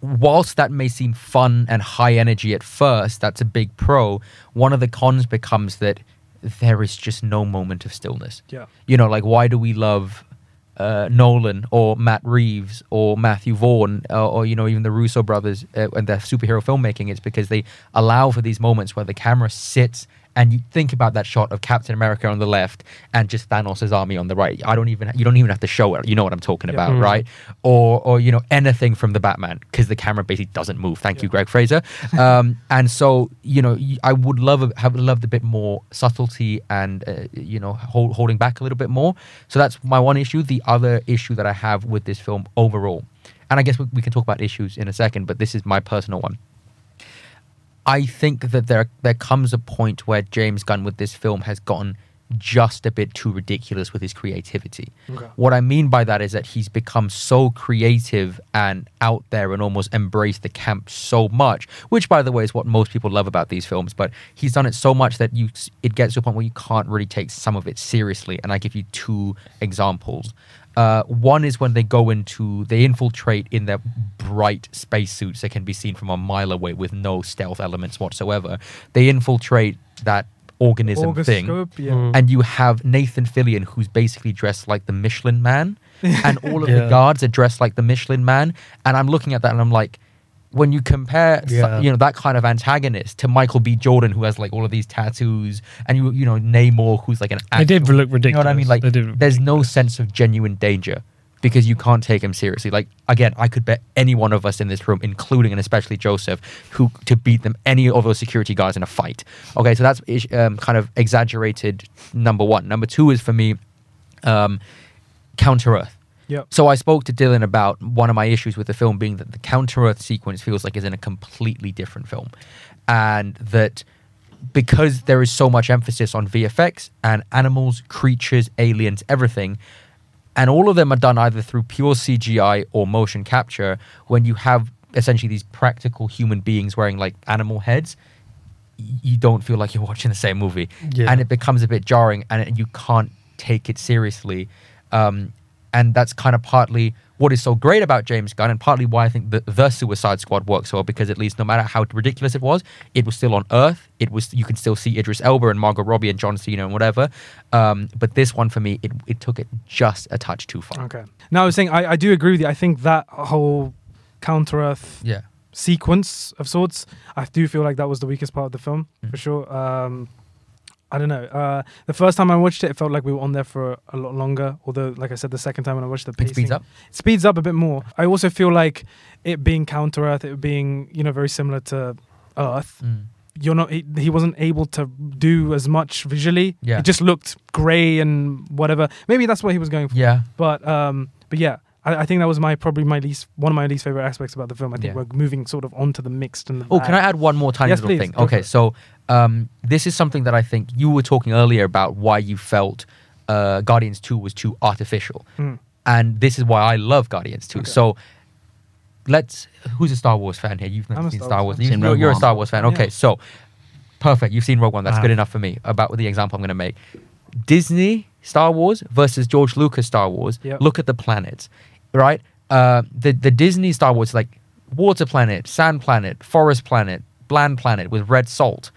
whilst that may seem fun and high energy at first, that's a big pro. One of the cons becomes that there is just no moment of stillness. Yeah. You know, like why do we love uh, Nolan or Matt Reeves or Matthew Vaughn uh, or you know even the Russo brothers uh, and their superhero filmmaking? It's because they allow for these moments where the camera sits and you think about that shot of Captain America on the left and just Thanos' army on the right. I don't even you don't even have to show it. You know what I'm talking Yeah. about, Mm. right? Or or you know anything from the Batman because the camera basically doesn't move. Thank you, Greig Fraser. Um, and so you know I would love have loved a bit more subtlety and uh, you know hold, holding back a little bit more. So that's my one issue. The other issue that I have with this film overall, and I guess we, we can talk about issues in a second, but this is my personal one. I think that there there comes a point where James Gunn with this film has gotten just a bit too ridiculous with his creativity. Okay. What I mean by that is that he's become so creative and out there and almost embraced the camp so much, which by the way is what most people love about these films, but he's done it so much that you it gets to a point where you can't really take some of it seriously and I give you two examples. Uh, one is when they go into, they infiltrate in their bright spacesuits that can be seen from a mile away with no stealth elements whatsoever. They infiltrate that organism thing yeah. Mm. and you have Nathan Fillion, who's basically dressed like the Michelin Man, and all of the guards are dressed like the Michelin Man. And I'm looking at that and I'm like, when you compare, Yeah. you know, that kind of antagonist to Michael B. Jordan, who has like all of these tattoos, and you, you know, Namor, who's like an They did look ridiculous. You know what I mean? Like, They did look there's no sense of genuine danger because you can't take him seriously. Like, again, I could bet any one of us in this room, including and especially Joseph, who to beat them any of those security guards in a fight. Okay, so that's um, kind of exaggerated. Number one. Number two is for me, um, Counter Earth. Yep. So I spoke to Dylan about one of my issues with the film being that the Counter Earth sequence feels like is in a completely different film, and that because there is so much emphasis on VFX and animals, creatures, aliens, everything, and all of them are done either through pure CGI or motion capture. When you have essentially these practical human beings wearing like animal heads, you don't feel like you're watching the same movie, Yeah. and it becomes a bit jarring, and you can't take it seriously. Um, and that's kind of partly what is so great about James Gunn, and partly why I think the, the Suicide Squad works well, because at least no matter how ridiculous it was, it was still on Earth. It was you can still see Idris Elba and Margot Robbie and John Cena and whatever. Um, but this one for me, it, it took it just a touch too far. Okay. Now I was saying I, I do agree with you. I think that whole counter Earth Yeah. sequence of sorts, I do feel like that was the weakest part of the film Mm. for sure. Um, I don't know. Uh, the first time I watched it, it felt like we were on there for a lot longer. Although, like I said, the second time when I watched the It speeds up. it speeds up a bit more. I also feel like it being counter Earth, it being you know very similar to Earth. Mm. You're not. He, he wasn't able to do as much visually. Yeah. It just looked grey and whatever. Maybe that's what he was going for. Yeah. But um, but yeah, I, I think that was my probably my least one of my least favorite aspects about the film. I think Yeah. we're moving sort of onto the mixed and the. Oh, can I add one more tiny Yes, little please, thing? go for Okay, so um, this is something that I think you were talking earlier about why you felt uh, Guardians 2 was too artificial. Mm. And this is why I love Guardians 2. Okay. So let's. Who's a Star Wars fan here? You've never I'm seen Star Star Wars Wars. You- Seen You're, you're a Star Wars fan. Okay, Yeah. so perfect. You've seen Rogue One. That's I good enough for me about the example I'm going to make. Disney Star Wars versus George Lucas Star Wars. Yep. Look at the planets, right? Uh, the the Disney Star Wars like water planet, sand planet, forest planet, bland planet with red salt,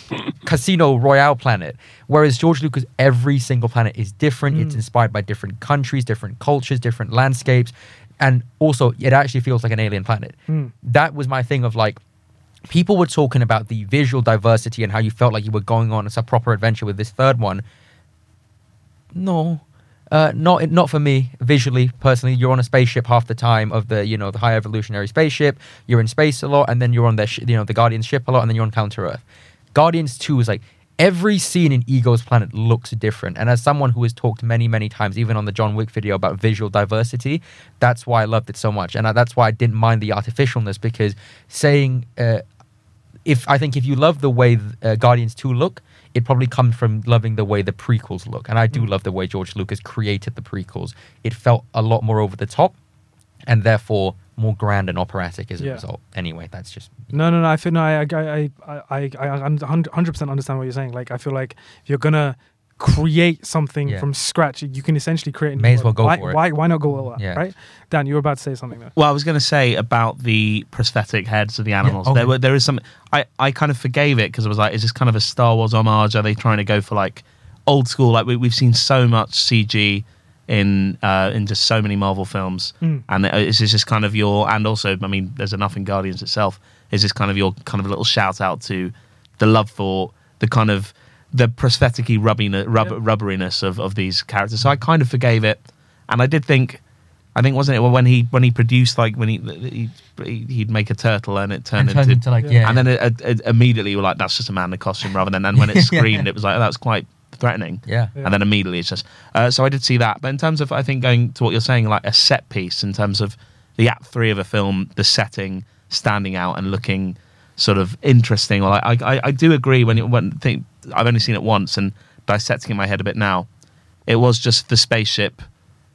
Casino Royale planet. Whereas George Lucas, every single planet is different. It's Mm. inspired by different countries, different cultures, different landscapes, and also it actually feels like an alien planet. Mm. That was my thing of like people were talking about the visual diversity and how you felt like you were going on a proper adventure with this third one. No, uh, not not for me visually. Personally, you're on a spaceship half the time of the you know the high evolutionary spaceship. You're in space a lot, and then you're on the sh- you know the Guardians ship a lot, and then you're on Counter Earth. Guardians Two is like every scene in Ego's planet looks different. And as someone who has talked many many times, even on the John Wick video about visual diversity, that's why I loved it so much, and I, that's why I didn't mind the artificialness because saying. Uh, if I think if you love the way uh, Guardians 2 look, it probably comes from loving the way the prequels look. And I do Mm. love the way George Lucas created the prequels. It felt a lot more over the top and therefore more grand and operatic as a Yeah. result. Anyway, that's just No, no, no. I feel no. I, I, I, I, I hundred percent understand what you're saying. Like, I feel like if you're gonna create something Yeah. from scratch, you can essentially create. a new May as well go why, for it. Why, why not go all out? Yeah. Right, Dan, you were about to say something though. Well, I was going to say about the prosthetic heads of the animals. okay. There were there is some. I I kind of forgave it because I was like, is this kind of a Star Wars homage? Are they trying to go for like old school? Like we, we've seen so much CG in uh, in just so many Marvel films, Mm. and is this just kind of your? And also, I mean, there's enough in Guardians itself. Is this kind of your kind of a little shout out to the love for the kind of the prosthetic rubbiness, rub, Yeah. rubberiness of, of these characters? So I kind of forgave it, and I did think. I think wasn't it when he when he produced like when he, he he'd make a turtle and it turned and turned into, into like Yeah. yeah, and then it, it, immediately you were like that's just a man in a costume rather than then when it screamed it was like that's quite threatening yeah. Yeah. and then immediately it's just uh, so I did see that but in terms of I think going to what you're saying like a set piece in terms of the act three of a film the setting standing out and looking sort of interesting or like I I, I do agree when you when think I've only seen it once and dissecting in my head a bit now it was just the spaceship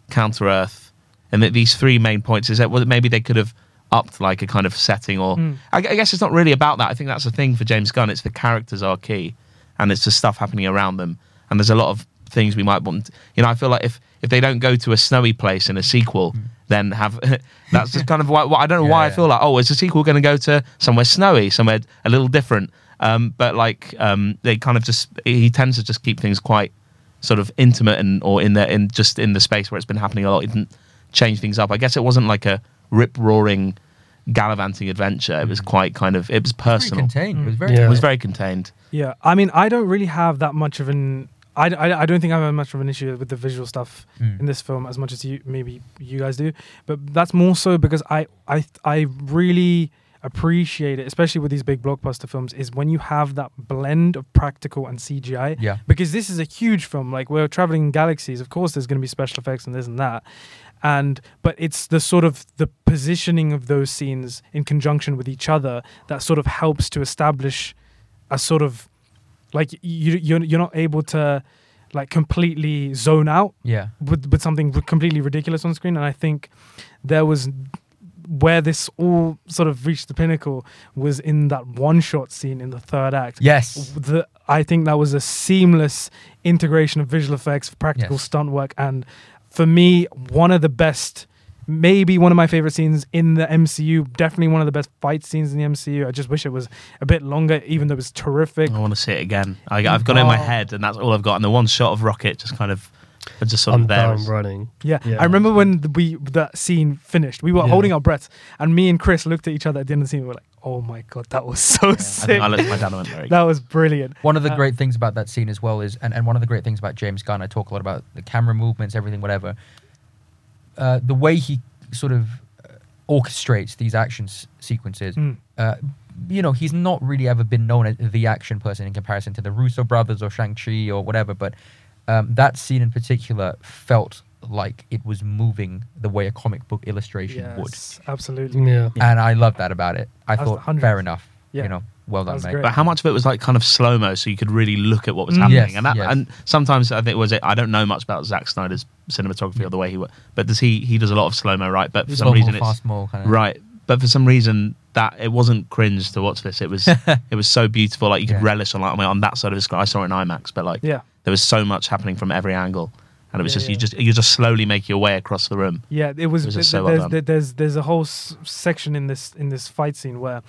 counter earth and that these three main points is that well, maybe they could have upped like a kind of setting or Mm. I, I guess it's not really about that. I think that's the thing for james gunn. It's the characters are key and it's the stuff happening around them and there's a lot of things we might want you know i feel like if if they don't go to a snowy place in a sequel then have that's just kind of why, why i don't know Yeah, why i feel like oh is the sequel going to go to somewhere snowy somewhere a little different um, but like um, they kind of just he tends to just keep things quite sort of intimate and or in the in just in the space where it's been happening a lot. He didn't change things up. I guess it wasn't like a rip roaring gallivanting adventure. It was quite kind of it was Very personal. contained. It was Mm. very Yeah. It was very contained. Yeah, I mean, I don't really have that much of an. I, I, I don't think I have much of an issue with the visual stuff Mm. in this film as much as you maybe you guys do, but that's more so because I I I really appreciate it, especially with these big blockbuster films, is when you have that blend of practical and CGI. Yeah. Because this is a huge film. Like we're traveling galaxies. Of course, there's going to be special effects and this and that, and but it's the sort of the positioning of those scenes in conjunction with each other that sort of helps to establish a sort of like you you're, you're not able to like completely zone out Yeah. with with something completely ridiculous on screen and i think there was where this all sort of reached the pinnacle was in that one shot scene in the third act Yes. the, I think that was a seamless integration of visual effects, practical Yes. stunt work, and for me, one of the best maybe one of my favorite scenes in the MCU. Definitely one of the best fight scenes in the MCU. I just wish it was a bit longer, even though it was terrific. I want to see it again. I, I've got it in my Oh. head, and that's all I've got. And the one shot of Rocket just kind of, just sort I'm of there. down is- running. Yeah. Yeah. I remember when the, we that scene finished. We were Yeah. holding our breaths, and me and Chris looked at each other at the end of the scene. We were like, "Oh my god, that was so I sick! think I looked at my dad and went, "Very good." that was brilliant." One of the Uh, great things about that scene as well is, and, and one of the great things about James Gunn, I talk a lot about the camera movements, everything, whatever. Uh, the way he sort of uh, orchestrates these action s- sequences, Mm. uh, you know, he's not really ever been known as the action person in comparison to the Russo brothers or Shang-Chi or whatever, but um, that scene in particular felt like it was moving the way a comic book illustration would. Absolutely. Yeah. And I love that about it. I That thought, the fair enough. Yeah. You know, well done, mate. great. But how much of it was like kind of slow mo, so you could really look at what was Mm. happening? Yes, and that, yes. and sometimes I think was it. I don't know much about Zack Snyder's cinematography or the way he, wo- but does he? He does a lot of slow mo, right? But for some Slow-mo, reason, it's fast mo kind of. right. But for some reason, that it wasn't cringe to watch this. It was, it was so beautiful. Like you could Yeah. relish on like I mean, on that side of the screen. I saw it in IMAX, but like Yeah. There was so much happening from every angle, and it was Yeah, just you just you just slowly make your way across the room. Yeah, it was. It was th- so th- well there's, done. there's there's a whole s- section in this in this fight scene where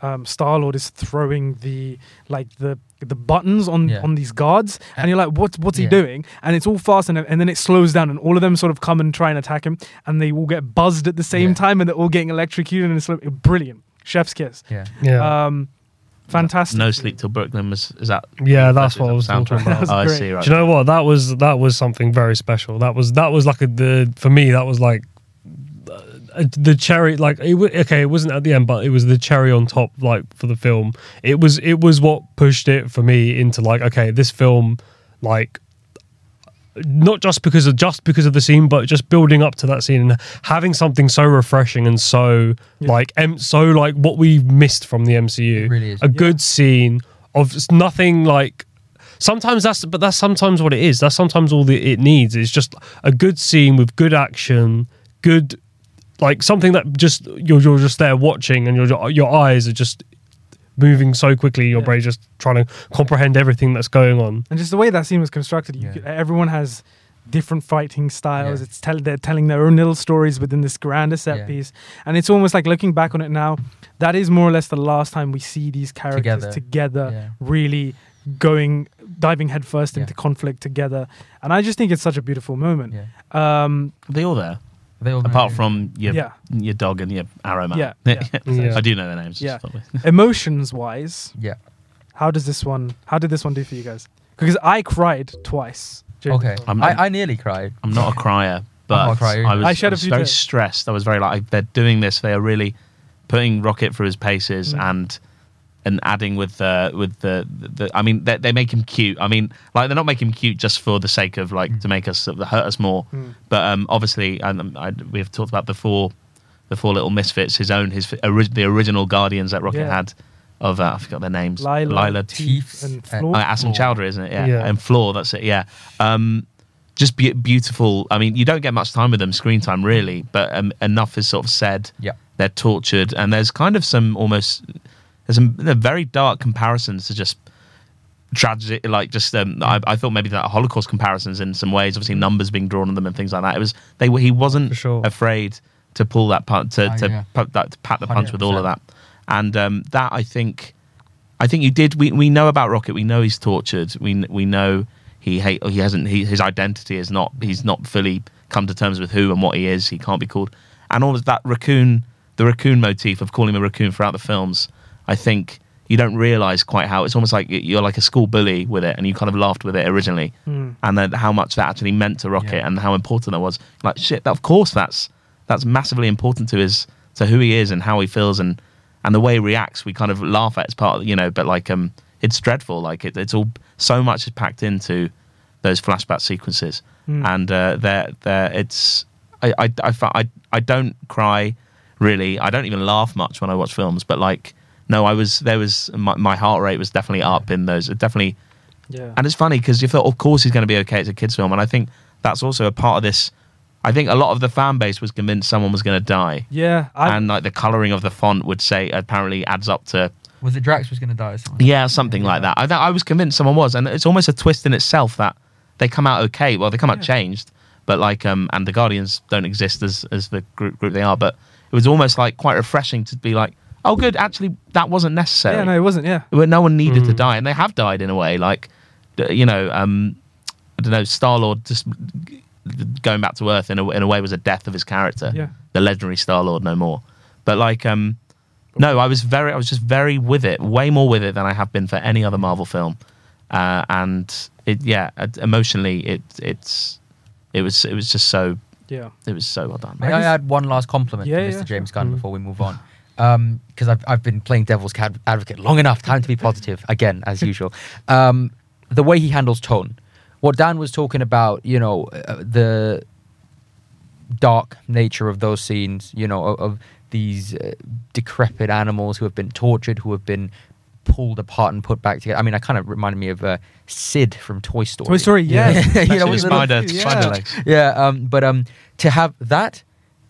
um, Star Lord is throwing the like the the buttons on Yeah. on these guards, and you're like, what's what's he Yeah. doing? And it's all fast, and and then it slows down, and all of them sort of come and try and attack him, and they all get buzzed at the same Yeah. time, and they're all getting electrocuted, and it's like, brilliant, chef's kiss. Yeah. Yeah. Um, fantastic. No sleep till Brooklyn was is that? Yeah, that's what I was soundtrack? talking about. That was oh, I great. see. Right. Do you know what? That was that was something very special. That was that was like a, the for me that was like uh, the cherry. Like it, wa- okay, it wasn't at the end, but it was the cherry on top. Like for the film, it was it was what pushed it for me into like okay, this film like not just because of just because of the scene, but just building up to that scene and having something so refreshing and so Yeah. like em- so like what we missed from the MCU. It really is. A good scene of nothing like. Sometimes that's, but that's sometimes what it is. That's sometimes all that it needs. It's just a good scene with good action, good, like something that just you're you're just there watching, and your your eyes are just moving so quickly. Your Yeah. brain's just trying to comprehend everything that's going on. and just the way that scene was constructed, you Yeah. could, everyone has different fighting styles. Yeah. It's tell they're telling their own little stories within this grander set Yeah. piece, and it's almost like looking back on it now. That is more or less the last time we see these characters Together. together, Yeah. really going diving headfirst Yeah. into conflict together. And I just think it's such a beautiful moment. Yeah. Um, Are they all there? They all Apart from your Yeah. your dog and your arrow man. Yeah, yeah. Yeah. I do know their names. Yeah. emotions wise, Yeah. how does this one? How did this one do for you guys? Because I cried twice. during Okay. the I'm- film. I, I nearly cried. I'm not a crier, but not a crier. I was, I shed a was few very tears. stressed. I was very like they're doing this. They are really putting Rocket through his paces Mm. and and adding with the with the, the I mean they, they make him cute. I mean like they're not making him cute just for the sake of like to make us hurt us more. Mm. But um, obviously, and I, we've talked about the four the four little misfits. His own his ori- the original guardians that Rocket Yeah. had of uh, I forgot their names. Lylla, Lylla Teefs, Teefs, and uh, Floor. Oh, Asim Floor. Chaudhry, isn't it? Yeah. Yeah. And Floor, that's it. Yeah. Um, just be- beautiful. I mean, you don't get much time with them, screen time, really, but um, enough is sort of said. Yeah. They're tortured, and there's kind of some almost there's some they're very dark comparisons to just tragedy, like just um, I, I thought maybe that Holocaust comparisons in some ways. Obviously, numbers being drawn on them and things like that. It was they were he wasn't sure. afraid to pull that punch to to, yeah. that, to pat the punch with all of that, and um, that I think. I think you did. We, we know about Rocket. We know he's tortured. We we know he hate. He hasn't. He, his identity is not. He's not fully come to terms with who and what he is. He can't be called. And all of that raccoon, the raccoon motif of calling him a raccoon throughout the films. I think you don't realize quite how it's almost like you're like a school bully with it, and you kind of laughed with it originally, Mm. and then how much that actually meant to Rocket Yeah. and how important that was. Like shit. Of course, that's that's massively important to his to who he is and how he feels and and the way he reacts. We kind of laugh at as part, of, you know, but like um, it's dreadful. Like it, it's all so much is packed into those flashback sequences, Mm. and uh, they're they're it's I I, I I don't cry really. I don't even laugh much when I watch films, but like. No, I was. There was my, my heart rate was definitely up in those. It definitely Yeah. and it's funny because you thought, of course, he's going to be okay. It's a kids' film, and I think that's also a part of this. I think a lot of the fan base was convinced someone was going to die, yeah. I, and like the coloring of the font would say apparently adds up to Was it Drax was going to die or something? yeah something like that. I th- I was convinced someone was, and it's almost a twist in itself that they come out okay. Well, they come out Yeah. changed, but like um and the Guardians don't exist as as the group group they are, but it was almost like quite refreshing to be like, oh, good, actually that wasn't necessary. Yeah, no, it wasn't. Yeah. Where no one needed to Mm. die, and they have died in a way. Like, you know, um, I don't know, Star Lord just going back to Earth in a in a way was a death of his character. Yeah. The legendary Star Lord, no more. But like, um, no, I was very, I was just very with it, way more with it than I have been for any other Marvel film. Uh, and it, yeah, uh, emotionally, it it's it was it was just so Yeah. it was so well done. May I add one last compliment Yeah, to Mr. yeah, James. Gunn Mm. before we move on? Because I've, I've been playing devil's advocate long enough. Time to be positive again, as usual. Um, the way he handles tone. What Dan was talking about, you know, uh, the dark nature of those scenes, you know, of, of these uh, decrepit animals who have been tortured, who have been pulled apart and put back together. I mean, I kind of reminded me of uh, Sid from Toy Story. Toy Story. Yeah. you know, Especially little- spider, yeah. spider legs. yeah, um, but um, to have that,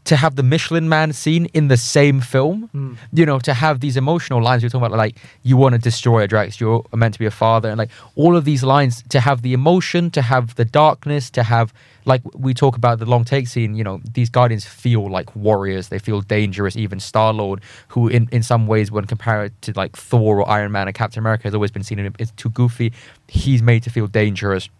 to have the Michelin Man scene in the same film, Mm. you know, to have these emotional lines you're talking about, like you want to destroy a Drax, you're meant to be a father, and like all of these lines, to have the emotion, to have the darkness, to have like we talk about the long take scene, you know, these Guardians feel like warriors, they feel dangerous. Even Star Lord, who in in some ways, when compared to like Thor or Iron Man or Captain America, has always been seen as too goofy. He's made to feel dangerous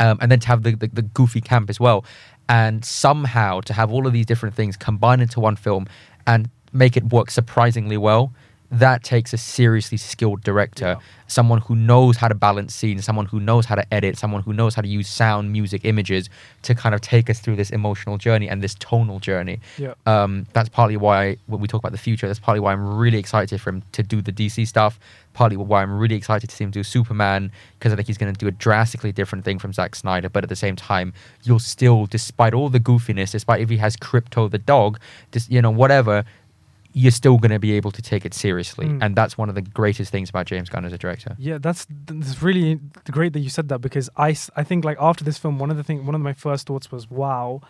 um, and then to have the, the, the goofy camp as well and somehow to have all of these different things combined into one film and make it work surprisingly well that takes a seriously skilled director Yeah. someone who knows how to balance scenes someone who knows how to edit someone who knows how to use sound music images to kind of take us through this emotional journey and this tonal journey Yeah. um, that's partly why when we talk about the future that's partly why i'm really excited for him to do the dc stuff partly why i'm really excited to see him do superman because i think he's going to do a drastically different thing from Zack snyder but at the same time you'll still despite all the goofiness despite if he has Krypto the dog just you know whatever you're still going to be able to take it seriously Mm. and that's one of the greatest things about james gunn as a director Yeah, that's that's really great that you said that because I, I think like after this film, one of the thing one of my first thoughts was, wow,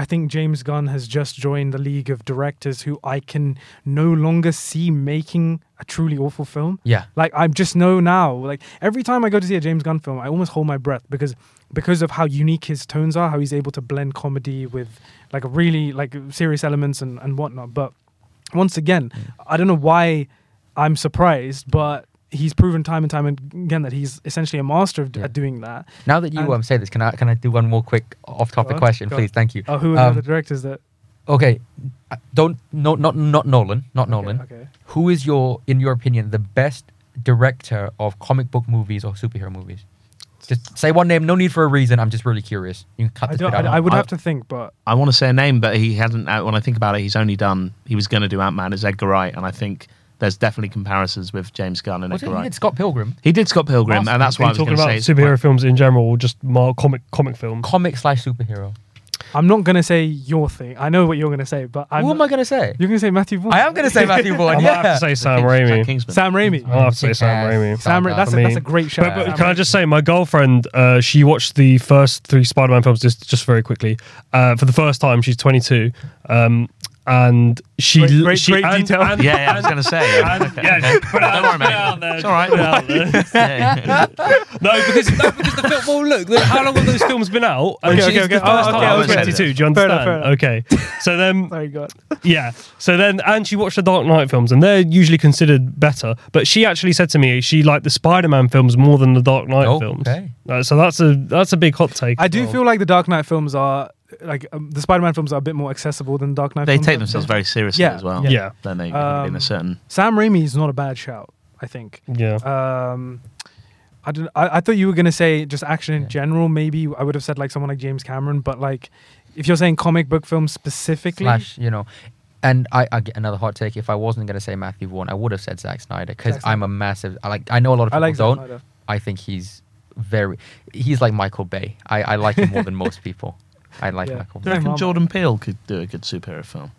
I think James Gunn has just joined the league of directors who I can no longer see making a truly awful film. yeah Like I just know now. Like every time I go to see a James Gunn film, I almost hold my breath because because of how unique his tones are, how he's able to blend comedy with like really like serious elements and and whatnot. But once again, I don't know why I'm surprised, but he's proven time and time again that he's essentially a master of, Yeah. at doing that. now that you And- um, say this can i can i do one more quick off-topic question please thank you Oh, who are Um, the directors that? okay don't no not not nolan not Okay, nolan Okay. who is your in your opinion the best director of comic book movies or superhero movies just say one name no need for a reason i'm just really curious you can cut I, this don't, bit out I, I would I- have to think, but I want to say a name, but he hasn't. uh, When I think about it, he's only done. He was going to do Ant Man as Edgar Wright, and I think there's definitely comparisons with James Gunn and What's it? Edgar He Wright. did Scott Pilgrim, He did Scott Pilgrim, and that's Are why I you was talking going to about say it's superhero films in general, or just more comic comic films. comic slash superhero. I'm not gonna say your thing. I know what you're gonna say, but I'm Who am I going to say? You're gonna say Matthew Vaughn. I am going to say Matthew I Vaughn. might have Yeah. to say Sam Kings- Raimi. Kingsman. Sam Raimi. I'll have to say Sam Kick-ass. Raimi. Sam, Ra- that's I a, that's mean- a great show. But, but Sam can I just say, my girlfriend, uh, she watched the first three Spider-Man films just just very quickly uh, for the first time. She's 22, um, and she Great- great- she great and- detail. and- Yeah, yeah, I was going to say. Yeah, and- Okay, yeah, okay. put out- Don't worry, put it mate. there. It's all right. Put it out there. Yeah, yeah. No, because no, because the film. Well, look, look, how long have those films been out? And Okay, she's okay, the okay. first Oh, okay, I was 22. Do you Fair understand? enough, fair enough. Okay, so then Sorry, God. yeah. So then, and she watched the Dark Knight films, and they're usually considered better. But she actually said to me she liked the Spider-Man films more than the Dark Knight Oh, films. okay. Uh, so that's a that's a big hot take. I do well. feel like the Dark Knight films are like um, the Spider-Man films are a bit more accessible than Dark Knight. They films take themselves very seriously Yeah, as well. yeah. Yeah. Then they in Um, a certain. Sam Raimi is not a bad shout. I think. Yeah. Um, I don't. I, I thought you were gonna say just action in Yeah. general. Maybe I would have said like someone like James Cameron, but like if you're saying comic book films specifically, Slash, you know. And I, I get another hot take. If I wasn't going to say Matthew Vaughn, I would have said Zack Snyder because Zack I'm a massive. I like. I know a lot of I people like Zack don't. Snyder. I think he's very. He's like Michael Bay. I, I like him more than most people. I like Yeah. Michael Do Bay. you reckon Marvel. Jordan Peele could do a good superhero film?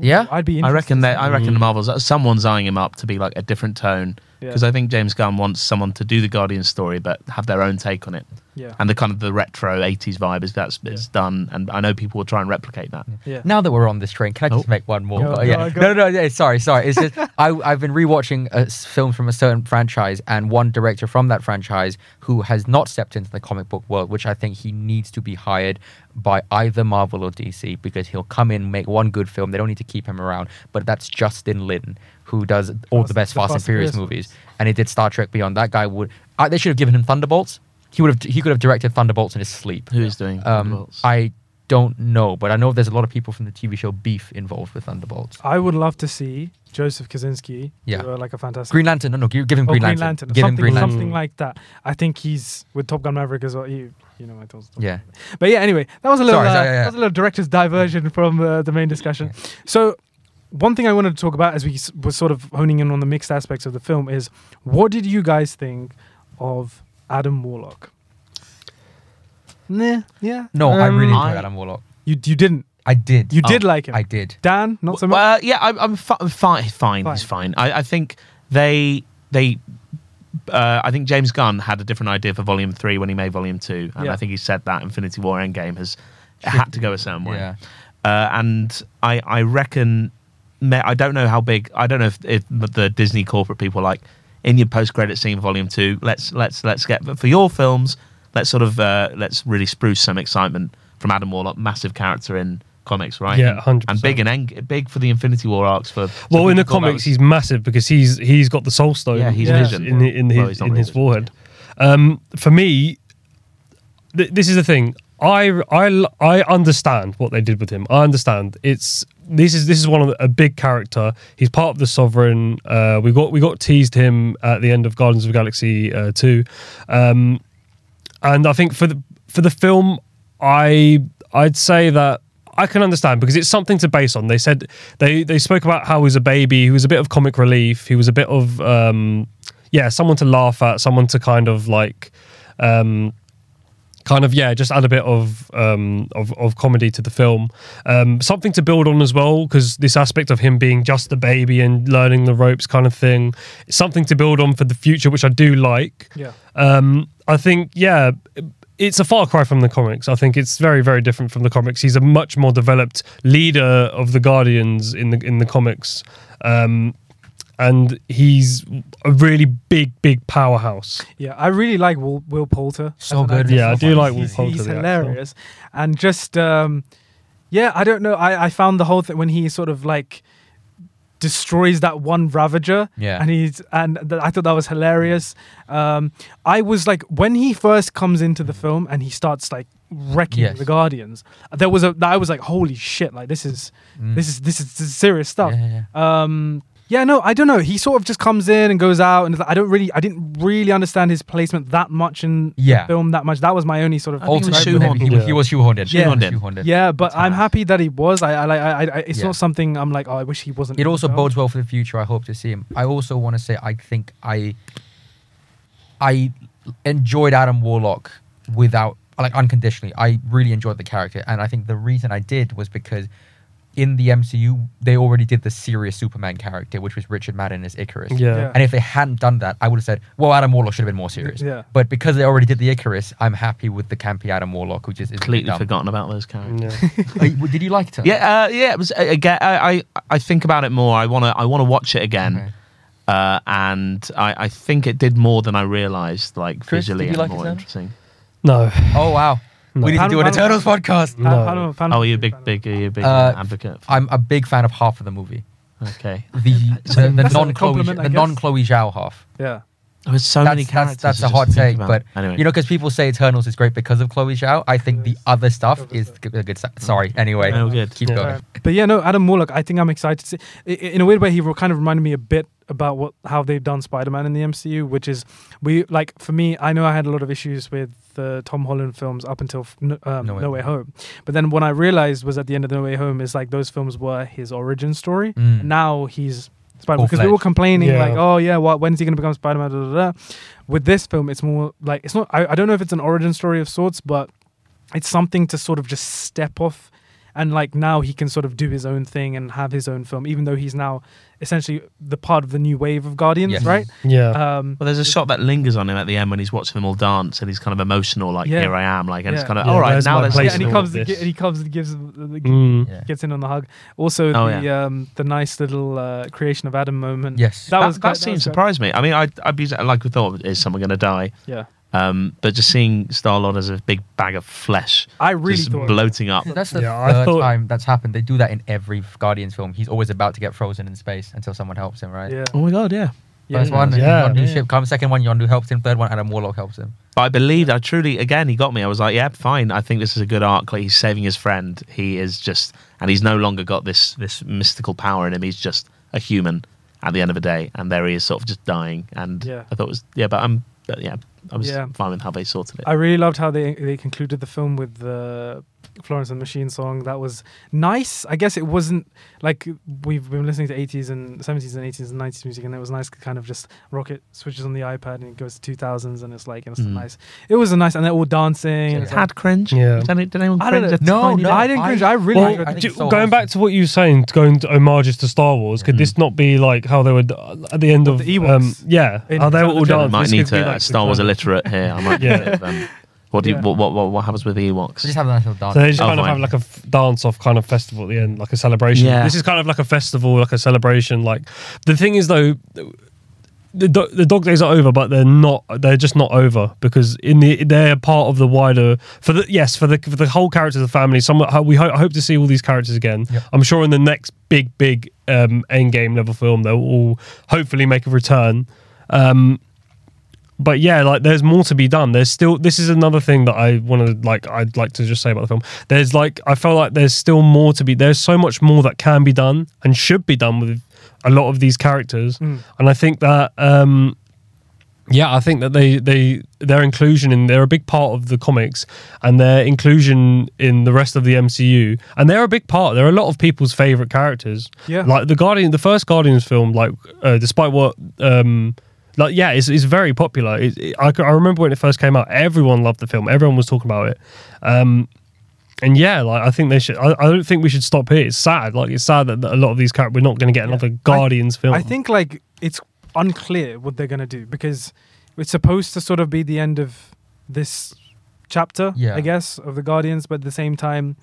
Yeah? I'd be. I reckon interested that. I reckon the Marvels. Uh, someone's eyeing him up to be like a different tone Yeah. because I think James Gunn wants someone to do the Guardian story but have their own take on it. Yeah. and the kind of the retro '80s vibe is that's is done, and I know people will try and replicate that. Yeah. Now that we're on this train, can I just Oh. make one more? Go, go, yeah. go. No, no, no. Sorry, sorry. It's just I, I've been rewatching uh, s- films from a certain franchise, and one director from that franchise who has not stepped into the comic book world, which I think he needs to be hired by either Marvel or DC because he'll come in, make one good film. They don't need to keep him around. But that's Justin Lin, who does all Fast- the best the Fast and Fast and Furious Furious movies, and he did Star Trek Beyond. That guy would. I, they should have given him Thunderbolts. He would have. He could have directed Thunderbolts in his sleep. Who is doing? Um, Thunderbolts? I don't know, but I know there's a lot of people from the TV show Beef involved with Thunderbolts. I would love to see Joseph Kosinski Yeah. do uh, like a fantastic Green Lantern, no, no, give, give him Oh, Green, Green Lantern. Lantern, Give him something, Green Lantern. something like that. I think he's with Top Gun Maverick as well. You, you know my thoughts. Yeah. But yeah, anyway, that was a little, Sorry, uh, yeah, yeah. that was a little director's diversion from uh, the main discussion. So, one thing I wanted to talk about as we s- were sort of honing in on the mixed aspects of the film is what did you guys think of Adam Warlock? Nah, yeah. No, I really Um, enjoyed I- Adam Warlock. You you didn't. I did. You did Oh, like him. I did. Dan, not so much. Well, yeah, I'm, I'm fi- fine. Fine, Fine. he's fine. I, I think they they. Uh, I think James Gunn had a different idea for Volume Three when he made Volume Two, and Yeah. I think he said that Infinity War Endgame has had to go a certain way. Yeah. Uh, and I I reckon me- I don't know how big. I don't know if, if the Disney corporate people are like in your post credit scene Volume Two. Let's let's let's get but for your films. Let's sort of uh, let's really spruce some excitement from Adam Warlock, massive character in comics, right? Yeah, And- 100%. And big and Eng- big for the Infinity War arcs for. Well, in the people thought that comics, he's massive because he's he's got the Soul Stone. Yeah, he's Yeah. Vision. in, in Well, his in his forehead. Um, for me, th- this is the thing. I, I I understand what they did with him. I understand. It's this is this is one of the, a big character. He's part of the Sovereign. Uh, we got we got teased him at the end of Guardians of the Galaxy uh, two, um, and I think for the for the film, I I'd say that I can understand because it's something to base on. They said they they spoke about how he was a baby, he was a bit of comic relief, he was a bit of um, yeah, someone to laugh at, someone to kind of like um, kind of yeah, just add a bit of um, of, of comedy to the film. Um, something to build on as well because this aspect of him being just a baby and learning the ropes kind of thing, something to build on for the future, which I do like. yeah. Um, I think, yeah, it's a far cry from the comics. I think it's very, very different from the comics. He's a much more developed leader of the Guardians in the in the comics, um, and he's a really big, big powerhouse. Yeah, I really like Will, Will Poulter. So good. Yeah, I do like Will he's, Poulter, He's the actor. hilarious, and just um, yeah, I don't know. I, I found the whole thing when he sort of like destroys that one Ravager. Yeah. and he's and th- I thought that was hilarious. Um, I was like when he first comes into the film and he starts like wrecking Yes. the Guardians. There was a I was like holy shit! Like this is Mm. this is this is, this is serious stuff. Yeah, yeah, Um, yeah, no, I don't know. He sort of just comes in and goes out, and like- I don't really, I didn't really understand his placement that much in Yeah. the film. That much. That was my only sort of. I think it was Ultimately, shoehorned. he, Yeah. he was shoehorned in. Yeah. He was Shoehorned in. shoehorned in. Yeah, but I'm happy that he was. I, I like. I, I, it's Yeah. not something I'm like. Oh, I wish he wasn't. It in the also film. bodes well for the future. I hope to see him. I also want to say I think I I enjoyed Adam Warlock without like unconditionally. I really enjoyed the character, and I think the reason I did was because in the MCU they already did the serious Superman character, which was Richard Madden as Ikaris. Yeah. Yeah. And if they hadn't done that, I would have said, "Well, Adam Warlock should have been more serious." Yeah. But because they already did the Ikaris, I'm happy with the campy Adam Warlock, who just is completely dumb. forgotten about those characters. Yeah. Uh, Did you like it? Yeah, uh, yeah. It was uh, again. I, I I think about it more. I wanna I wanna watch it again. Okay. Uh, and I, I think it did more than I realized, like Chris, visually did you and like more it, interesting. No. Oh wow. No. We need to Pan- do an Pan- Eternals podcast. Pan- No. Pan- Pan- Oh, are you a big, big, are you a big Uh, advocate? For, I'm a big fan of half of the movie. okay. The the, the that's a non Chloe compliment, I the guess. non Chloe Zhao half. Yeah. There's so that's, many that's, characters. that's to a just hot think take, about. but anyway, you know, because people say Eternals is great because of Chloe Zhao. I think the other stuff is g- a good. stuff. Sorry. Anyway, Oh, good. keep Yeah. going. But yeah, no, Adam Warlock. I think I'm excited to see. i- i- In a weird way, he re- kind of reminded me a bit about what how they've done Spider-Man in the MCU, which is we like for me. I know I had a lot of issues with the Tom Holland films up until f- no, um, No no, Way Way Home, but then what I realized was at the end of No Way Home is like those films were his origin story. Mm. Now he's Spider-Man because we were complaining Yeah. like, oh yeah, what when's he gonna become Spider-Man? Da, da, da. With this film, it's more like it's not. I, I don't know if it's an origin story of sorts, but it's something to sort of just step off and like now he can sort of do his own thing and have his own film, even though he's now essentially the part of the new wave of Guardians, Yes. right? Yeah. Um, Well, there's a shot that lingers on him at the end when he's watching them all dance, and he's kind of emotional, like Yeah. "Here I am," like, and Yeah. it's kind of Yeah, all right. Now my there's place yeah, and he comes, of and he comes, and gives, the, the- Mm. Gets in on the hug. Also, Oh, the um, the nice little uh, creation of Adam moment. Yes. that, that, was that quite- scene was quite- surprised me. I mean, I I'd be like we thought, is someone going to die? Yeah, Um, but just seeing Star Lord as a big bag of flesh, I really just thought. bloating up. That's the Yeah, I third thought- time that's happened. They do that in every Guardians film. He's always about to get frozen in space until someone helps him, right? Yeah, Oh my god, yeah. yeah, First yeah. one, Yeah. Yondu Yeah. ship comes. Second one, Yondu helps him. Third one, Adam Warlock helps him. But I believed, I truly, again, he got me. I was like, yeah, fine. I think this is a good arc. Like he's saving his friend. He is just, and he's no longer got this this mystical power in him. He's just a human at the end of the day, and there he is, sort of just dying. And Yeah. I thought it was, yeah, but I'm, but yeah, I was Yeah. fine with how they sorted it. I really loved how they they concluded the film with the Florence and the Machine song. That was nice. I guess it wasn't like we've been listening to 80s and 70s and 80s and 90s music, and it was nice to kind of just Rocket switches on the iPad and it goes to 2000s, and it's like and it's Mm. nice. It was a nice, and they're all dancing. and Yeah. it's like- had cringe. Yeah. Did, did anyone I cringe? No, no. I didn't cringe. I really Well, enjoyed I it. do- so going back to what you were saying, going to homages to Star Wars, could Mm. this not be like how they would at the end Of of, the Ewoks um, yeah, in how they were all of the Jedi. I might This need could be to like Star Wars illiterate here. I might. Yeah. Yeah. What do you? Yeah. What, what what what happens with the Ewoks? So just have a nice little dance. So they just Oh, kind of have like a f- dance off kind of festival at the end, like a celebration. Yeah. This is kind of like a festival, like a celebration. Like the thing is though, the do- the dog days are over, but they're not. They're just not over because in the they're part of the wider for the yes for the for the whole characters of the family. Some we ho- hope to see all these characters again. Yep. I'm sure in the next big big um, end game level film they'll all hopefully make a return. Um, but yeah, like there's more to be done. There's still this is another thing that I wanted like I'd like to just say about the film. There's like I felt like there's still more to be. There's so much more that can be done and should be done with a lot of these characters. Mm. And I think that um yeah, I think that they they their inclusion in they're a big part of the comics and their inclusion in the rest of the MCU and they're a big part. They're a lot of people's favorite characters. Yeah. Like the Guardian, the first Guardians film, like uh, despite what um like yeah, it's, it's very popular. It, it- I, I remember when it first came out, everyone loved the film. Everyone was talking about it. Um, and yeah, like I think they should. I, I don't think we should stop here. It's sad. Like it's sad that, that a lot of these characters we're not going to get another Guardians film. I think like it's unclear what they're gonna do because it's supposed to sort of be the end of this chapter, Yeah. I guess, of the Guardians, but at the same time,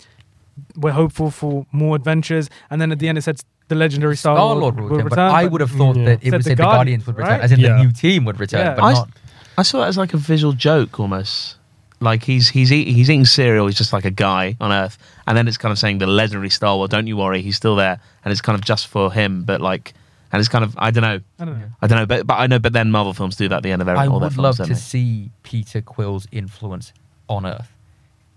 we're hopeful for more adventures. And then at the end, it said the legendary Star, Star Lord Lord will will return, return. but I would have mm, thought Yeah. that it Said would the say the Guardians, Guardians would return, right? as in Yeah. the new team would return, Yeah. but I- not. I saw it as like a visual joke almost. Like he's he's eat, he's eating cereal. He's just like a guy on Earth, and then it's kind of saying the legendary Star Wars. Don't you worry, he's still there, and it's kind of just for him. But like, and it's kind of I don't know, I don't know. I don't know, but but I know. But then Marvel films do that at the end of every, I all their would films. love to they? see Peter Quill's influence on Earth,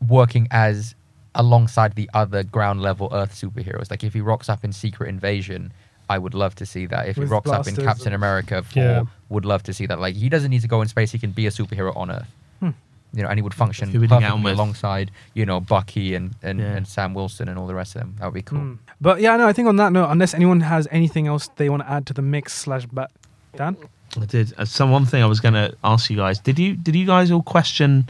working as alongside the other ground level Earth superheroes. Like if he rocks up in Secret Invasion, I would love to see that. If he With rocks up in blasters Captain and- America, Thor, Yeah. would love to see that. Like he doesn't need to go in space; he can be a superhero on Earth. Hmm. You know, and he would function Who would you get perfectly with? alongside, you know, Bucky and and, Yeah. and Sam Wilson and all the rest of them. That would be cool. Mm. But yeah, no, I think on that note, unless anyone has anything else they want to add to the mix slash bat, Dan. I did. Uh, so one thing I was going to ask you guys: Did you did you guys all question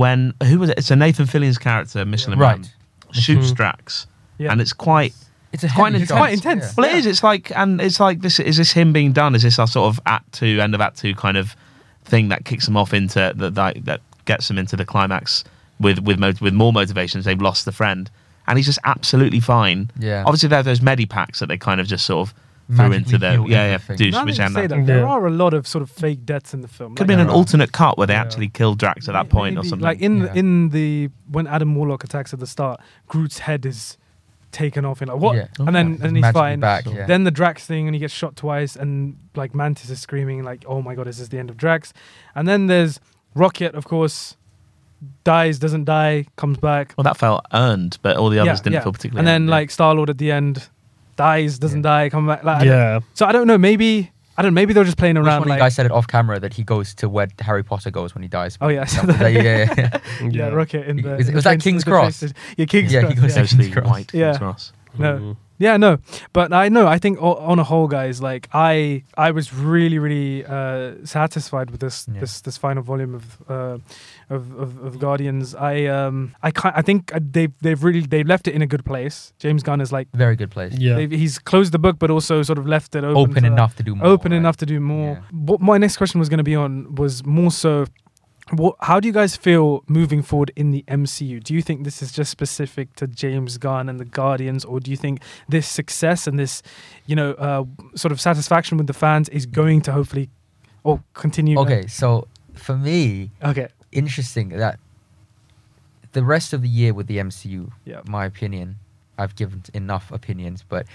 when who was it? It's a Nathan Fillion's character, Michelin Right. Man, shoots Mhm. Drax, Yeah. and it's quite It's a Quite intense. Quite intense. Well, it is. It's like, and it's like this. Is this him being done? Is this our sort of Act Two, end of Act Two kind of thing that kicks him off into that that, that gets him into the climax with with mo- with more motivations? They've lost the friend, and he's just absolutely fine. Yeah. Obviously, there are those medipacks that they kind of just sort of threw into the yeah yeah everything. douche Now that say that, Yeah. there are a lot of sort of fake deaths in the film. Could have Like, been an Yeah. alternate cut where they Yeah. actually killed Drax at that point or something. Like in Yeah. the, in the when Adam Warlock attacks at the start, Groot's head is taken off. And like what? Yeah. And then Yeah. and he's Magically fine. back, yeah. Then the Drax thing, and he gets shot twice, and like Mantis is screaming like, "Oh my god, is this the end of Drax?" And then there's Rocket, of course, dies, doesn't die, comes back. well, that felt earned, but all the others didn't feel particularly. And then earned, yeah. like Star Lord at the end dies, doesn't die, come back. Like, I don't- yeah. So I don't know. Maybe I don't. know, Maybe they're just playing Which around. one of Like, you guys said it off camera that he goes to where Harry Potter goes when he dies? oh yeah, so Yeah, that- yeah, yeah, yeah. yeah, Rocket in the. Was- in the was that train- King's the train Cross? station. Yeah, King's Cross. Yeah, he Cross. goes yeah. to- Mostly King's Cross. white Yeah. King's Cross. No. Yeah, no, but I know. I think o- on a whole, guys, like I, I was really, really uh, satisfied with this, Yeah. this, this final volume of, uh, of, of, of Guardians. I, um, I can't. I think they've, they've really, they've left it in a good place. James Gunn is like, Very good place. Yeah. he's closed the book, but also sort of left it open, Open to- enough to do more. open right? enough to do more. Yeah. What my next question was going to be on was more so. What, how do you guys feel moving forward in the MCU? Do you think this is just specific to James Gunn and the Guardians, or do you think this success and this, you know, uh, sort of satisfaction with the fans is going to hopefully, or continue? Okay, so for me, Okay. interesting that the rest of the year with the MCU, Yeah. my opinion, I've given enough opinions, but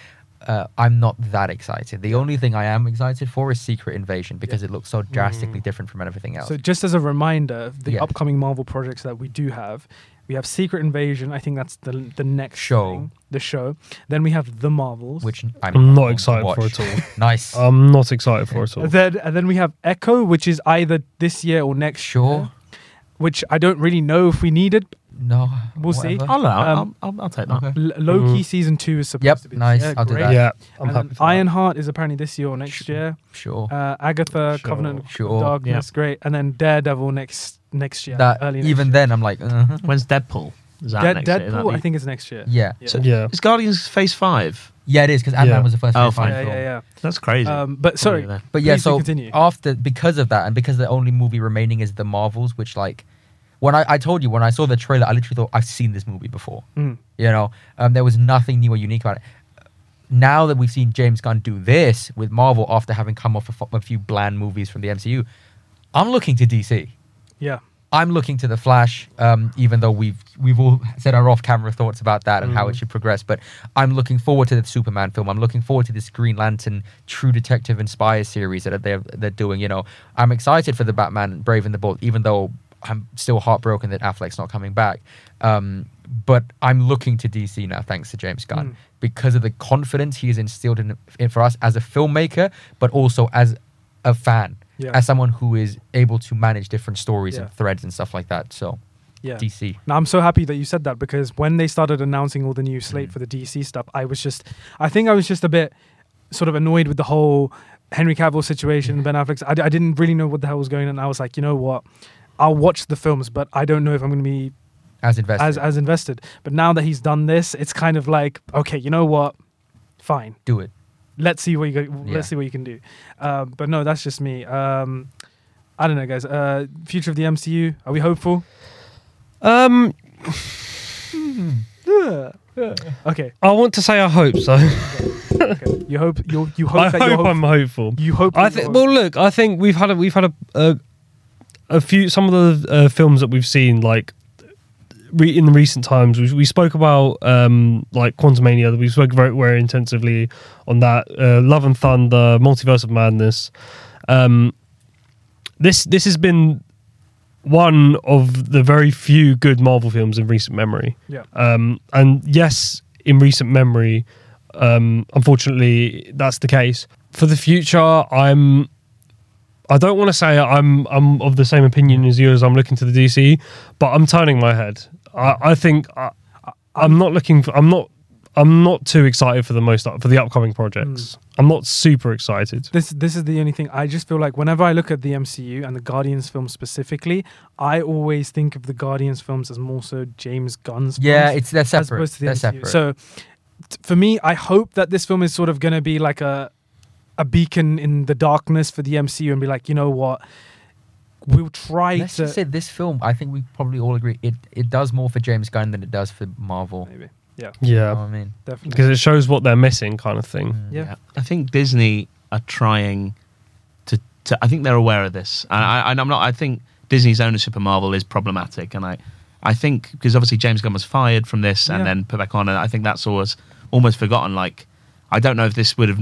uh, I'm not that excited. The only thing I am excited for is Secret Invasion because it looks so drastically Mm. different from everything else. So just as a reminder, the Yeah. upcoming Marvel projects that we do have, we have Secret Invasion. I think that's the the next Show. thing, the show. Then we have the Marvels, which I'm, I'm not excited for at all. nice. I'm not excited for it all. And then and then we have Echo, which is either this year or next Sure. year, which I don't really know if we need it. No. We'll see. I'll, allow, Um, I'll, I'll, I'll take that. Okay. L- Loki Mhm. season two is supposed Yep, to be. nice, year, I'll do that. Yeah, I'm And happy. then For that. Ironheart is apparently this year or next Sure. year. Sure. Uh, Agatha, Sure. Covenant of Sure. Darkness, great. And then Daredevil next next year. that early next even year. then, I'm like, uh When's Deadpool? Is that Dead, next year? Is that Deadpool, I think is next year. yeah, Yeah. yeah. Is Guardians Phase Five? yeah, it is because Ant Man Yeah. was the first. Oh, phase five fine. yeah, film. yeah, yeah. That's crazy. Um, but sorry, But yeah, Please do so continue. after because of that, and because the only movie remaining is the Marvels, which like when I, I told you when I saw the trailer, I literally thought I've seen this movie before. Mm. You know, um, there was nothing new or unique about it. Now that we've seen James Gunn do this with Marvel after having come off a, f- a few bland movies from the MCU, I'm looking to DC. yeah, I'm looking to the Flash, um, even though we've we've all said our off-camera thoughts about that and how it Mhm. should progress. But I'm looking forward to the Superman film. I'm looking forward to this Green Lantern True Detective Inspire series that they're they're doing. You know, I'm excited for the Batman Brave and the Bold, even though I'm still heartbroken that Affleck's not coming back. Um, but I'm looking to DC now, thanks to James Gunn, Mm. because of the confidence he has instilled in, in for us as a filmmaker, but also as a fan yeah, as someone who is able to manage different stories Yeah. and threads and stuff like that. So yeah. DC. Now I'm so happy that you said that because when they started announcing all the new slate Mm. for the DC stuff, I was just, I think I was just a bit sort of annoyed with the whole Henry Cavill situation, Ben Affleck's. I, I didn't really know what the hell was going on. I was like, you know what, I'll watch the films, but I don't know if I'm going to be As invested, as as invested. But now that he's done this, it's kind of like, okay, you know what, fine. do it. Let's see what you go, Yeah. let's see what you can do. Um, but no, that's just me. Um, I don't know, guys. Uh, future of the MCU. Are we hopeful? Um, Okay. I want to say I hope so. okay. You hope you you hope I that you're hope hopeful. I'm hopeful. You hope. I think. Well, look, I think we've had a, we've had a a, a few some of the uh, films that we've seen like re- in the recent times. We, we spoke about um like Quantumania. We spoke very very intensively on that. Uh, Love and Thunder, Multiverse of Madness. Um, this this has been one of the very few good Marvel films in recent memory. yeah. Um, and yes, in recent memory, um, unfortunately, that's the case. For the future, I'm. I don't want to say I'm I'm of the same opinion as you as I'm looking to the DC, but I'm turning my head. I, I think I, I'm not looking for. I'm not. I'm not too excited for the most for the upcoming projects. Hmm. I'm not super excited. This this is the only thing. I just feel like whenever I look at the MCU and the Guardians films specifically, I always think of the Guardians films as more so James Gunn's. Yeah, it's they're as separate. opposed to the They're MCU. separate. So t- for me, I hope that this film is sort of going to be like a a beacon in the darkness for the MCU and be like, you know what, we'll try Let's to just say this film. I think we probably all agree it it does more for James Gunn than it does for Marvel. maybe, yeah, You know Yeah, what I mean, definitely. because it shows what they're missing, kind of thing. Mm. Yeah. I think Disney are trying to. to I think they're aware of this, and, I, and I'm not. I think Disney's ownership of Marvel is problematic, and I, I think because obviously James Gunn was fired from this and Yeah. then put back on, and I think that's always almost forgotten. Like, I don't know if this would have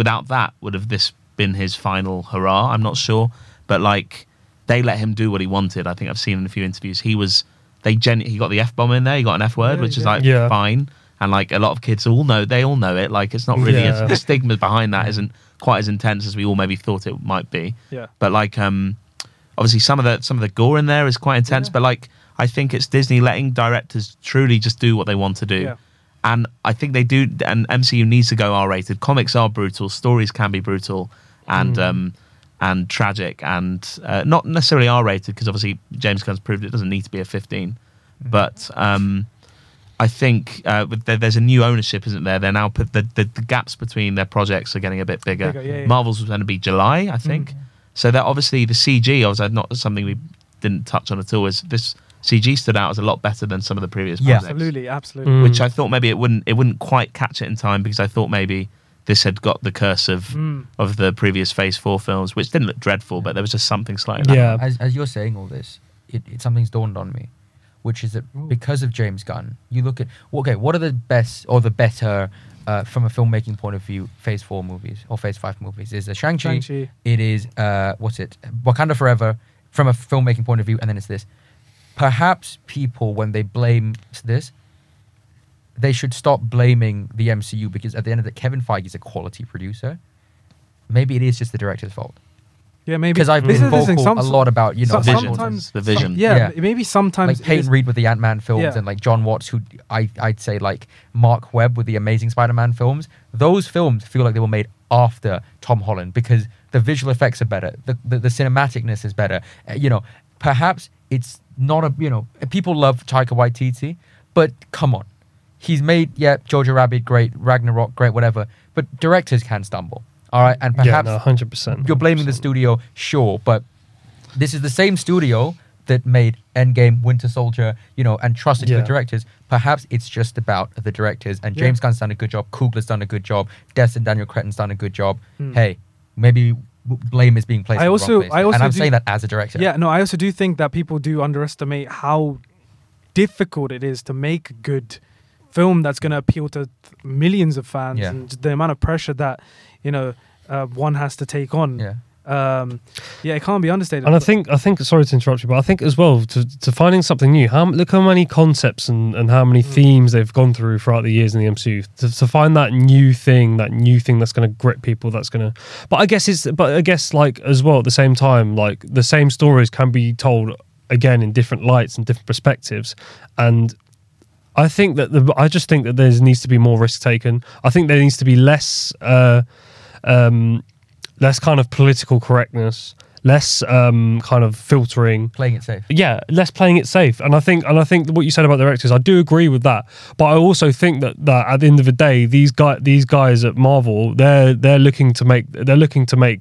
without that would have this been his final hurrah. I'm not sure, but like they let him do what he wanted. I think I've seen in a few interviews he was they gen he got the f bomb in there. He got an f word, Yeah, which he is like Yeah. fine. And like a lot of kids all know, they all know it. Like it's not really Yeah. the stigma behind that isn't quite as intense as we all maybe thought it might be. Yeah, But like, um, obviously some of the some of the gore in there is quite intense. Yeah. But like, I think it's Disney letting directors truly just do what they want to do. And I think they do. And MCU needs to go R rated. Comics are brutal. Stories can be brutal and um, and tragic, and uh, not necessarily R rated because obviously James Gunn's proved it doesn't need to be a 15. But um, I think uh, there's a new ownership, isn't there? They're now put the, the, the gaps between their projects are getting a bit bigger. Bigger, yeah, yeah. Marvel's was going to be July, I think. So that obviously the CG, was not something we didn't touch on at all. Is this CG stood out as a lot better than some of the previous Yeah. projects Absolutely, absolutely. Mm. which I thought maybe it wouldn't it wouldn't quite catch it in time because I thought maybe this had got the curse of Mm. of the previous Phase Four films, which didn't look dreadful, but there was just something slightly. Yeah. As, as you're saying all this, it, it something's dawned on me, which is that because of James Gunn, you look at okay, what are the best or the better uh, from a filmmaking point of view, Phase Four movies or Phase Five movies? Is the Shang Chi? Shang-Chi. It is uh, what's it? Wakanda Forever. From a filmmaking point of view, and then it's this. Perhaps people, when they blame this, they should stop blaming the MCU because at the end of the Kevin Feige is a quality producer. Maybe it is just the director's fault Yeah, maybe because I've been is the thing, vocal some- a lot about you know some- Vision, sometimes the vision. yeah, Yeah. maybe sometimes like Peyton is- Reed with the Ant Man films Yeah. and like Jon Watts, who I I'd say like Marc Webb with the Amazing Spider Man films. Those films feel like they were made after Tom Holland because the visual effects are better, the the, the cinematicness is better. Uh, you know, perhaps it's not a you know people love Taika Waititi, but come on, he's made yeah Jojo Rabbit great, Ragnarok great, whatever. But directors can stumble. All right, and yeah, perhaps no, hundred percent. you're blaming the studio, sure, but this is the same studio that made Endgame, Winter Soldier, you know, and trusted Yeah. the directors. Perhaps it's just about the directors, and Yeah. James Gunn's done a good job, Coogler's done a good job, Destin Daniel Cretton's done a good job. Hmm. Hey, maybe blame is being placed. I also- I also and I'm do- saying that as a director. Yeah, no, I also do think that people do underestimate how difficult it is to make a good film that's going to appeal to th- millions of fans Yeah. and the amount of pressure that you know uh, one has to take on. yeah. Um, yeah, it can't be understated. And I think I think sorry to interrupt you, but I think as well to, to finding something new. How look how many concepts and, and how many themes they've gone through throughout the years in the MCU to, to find that new thing, that new thing that's going to grip people. That's going to. But I guess it's. But I guess like as well at the same time, like the same stories can be told again in different lights and different perspectives, and. I think that the I just think that there needs to be more risk taken. I think there needs to be less uh, um, less kind of political correctness, less um, kind of filtering. Playing it safe. Yeah, less playing it safe. And I think and I think what you said about the directors, I do agree with that. But I also think that, that at the end of the day, these guy these guys at Marvel, they're they're looking to make they're looking to make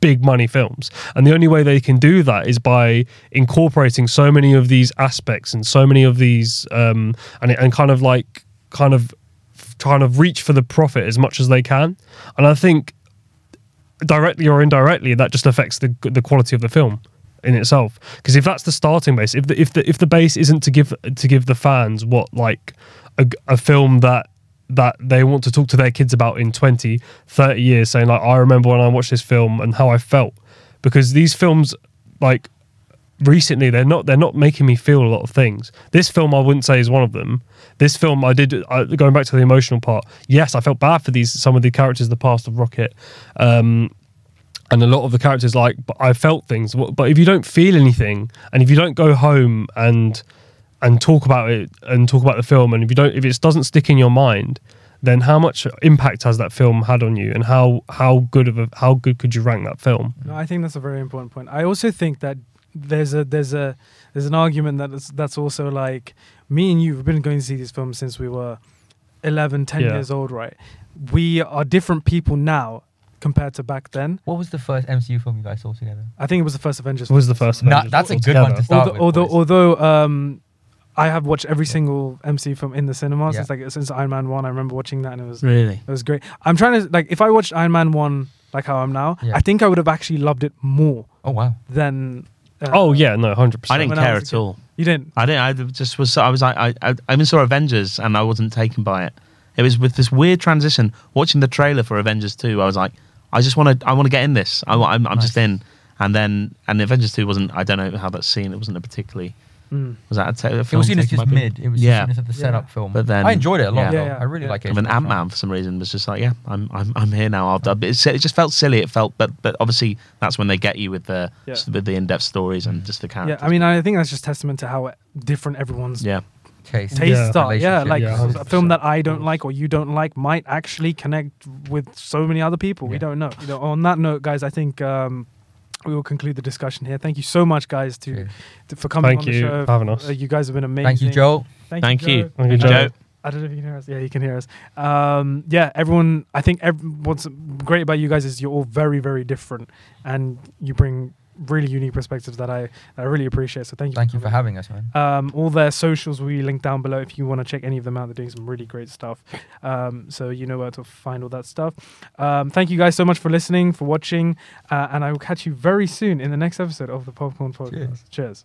big money films. And the only way they can do that is by incorporating so many of these aspects and so many of these um and and kind of like kind of kind of reach for the profit as much as they can. And I think directly or indirectly that just affects the the quality of the film in itself. Because if that's the starting base if the if the if the base isn't to give to give the fans what like a, a film that that they want to talk to their kids about in 20 30 years saying like i remember when i watched this film and how i felt. Because these films like recently they're not they're not making me feel a lot of things. This film i wouldn't say is one of them this film i did I, going back to the emotional part yes i felt bad for these some of the characters the past of rocket um and a lot of the characters like i felt things but if you don't feel anything and if you don't go home and and talk about it and talk about the film and if you don't if it doesn't stick in your mind then how much impact has that film had on you and how how good of a how good could you rank that film No, I think that's a very important point. I also think that there's a there's a there's an argument that that's also like me and you have been going to see these films since we were 11 10 Yeah. years old right we are different people now compared to back then What was the first MCU film you guys saw together? i think it was the first avengers What was the first Nah, Avengers that's a good altogether? one to start although with. although, boys. although um i have watched every single mc film in the cinema since like since iron man 1 i remember watching that and it was Really? it was great i'm trying to like if i watched iron man 1 like how i'm now Yeah. i think i would have actually loved it more oh wow. than uh, oh yeah no 100% I didn't When I care was a at kid. all. You didn't I didn't. I just was. I was. I. I. I even saw Avengers, and I wasn't taken by it. It was with this weird transition. Watching the trailer for Avengers Two, I was like, I just want to. I want to get in this. I, am I'm just Nice. in. And then, and Avengers Two wasn't. I don't know how that's seen. It wasn't a particularly. Mm. Was that a, ta- a It film was seen as just mid. It was Yeah. seen as the Yeah. setup film. But then- I enjoyed it a lot. yeah. Yeah, yeah. I really Yeah. like it. And then Ant Man for some reason was just like, yeah, I'm I'm I'm here now. I'll, I'll, it just felt silly. It felt, but but obviously that's when they get you with the Yeah. with the in depth stories and just the characters. Yeah, I mean, I think that's just testament to how different everyone's yeah, taste. taste Yeah. stuff. Yeah, like Yeah, a film that I don't like or you don't like might actually connect with so many other people. We don't know. You know. On that note, guys, I think um, we will conclude the discussion here. Thank you so much, guys, to, to for coming Thank on the you show. for having us. Uh, you guys have been amazing. Thank you, Joel. Thank, Thank you. you. Joe. Thank you, Joe. Joe. I don't know if you can hear us. Yeah, you can hear us. Um, yeah, everyone. I think ev- what's great about you guys is you're all very, very different, and you bring really unique perspectives that I I really appreciate. So thank you. Thank you for having us, man. Um, all their socials will be linked down below if you want to check any of them out. They're doing some really great stuff. Um, so you know where to find all that stuff. Um, thank you guys so much for listening, for watching, uh, and I will catch you very soon in the next episode of the Popcorn Podcast. Cheers.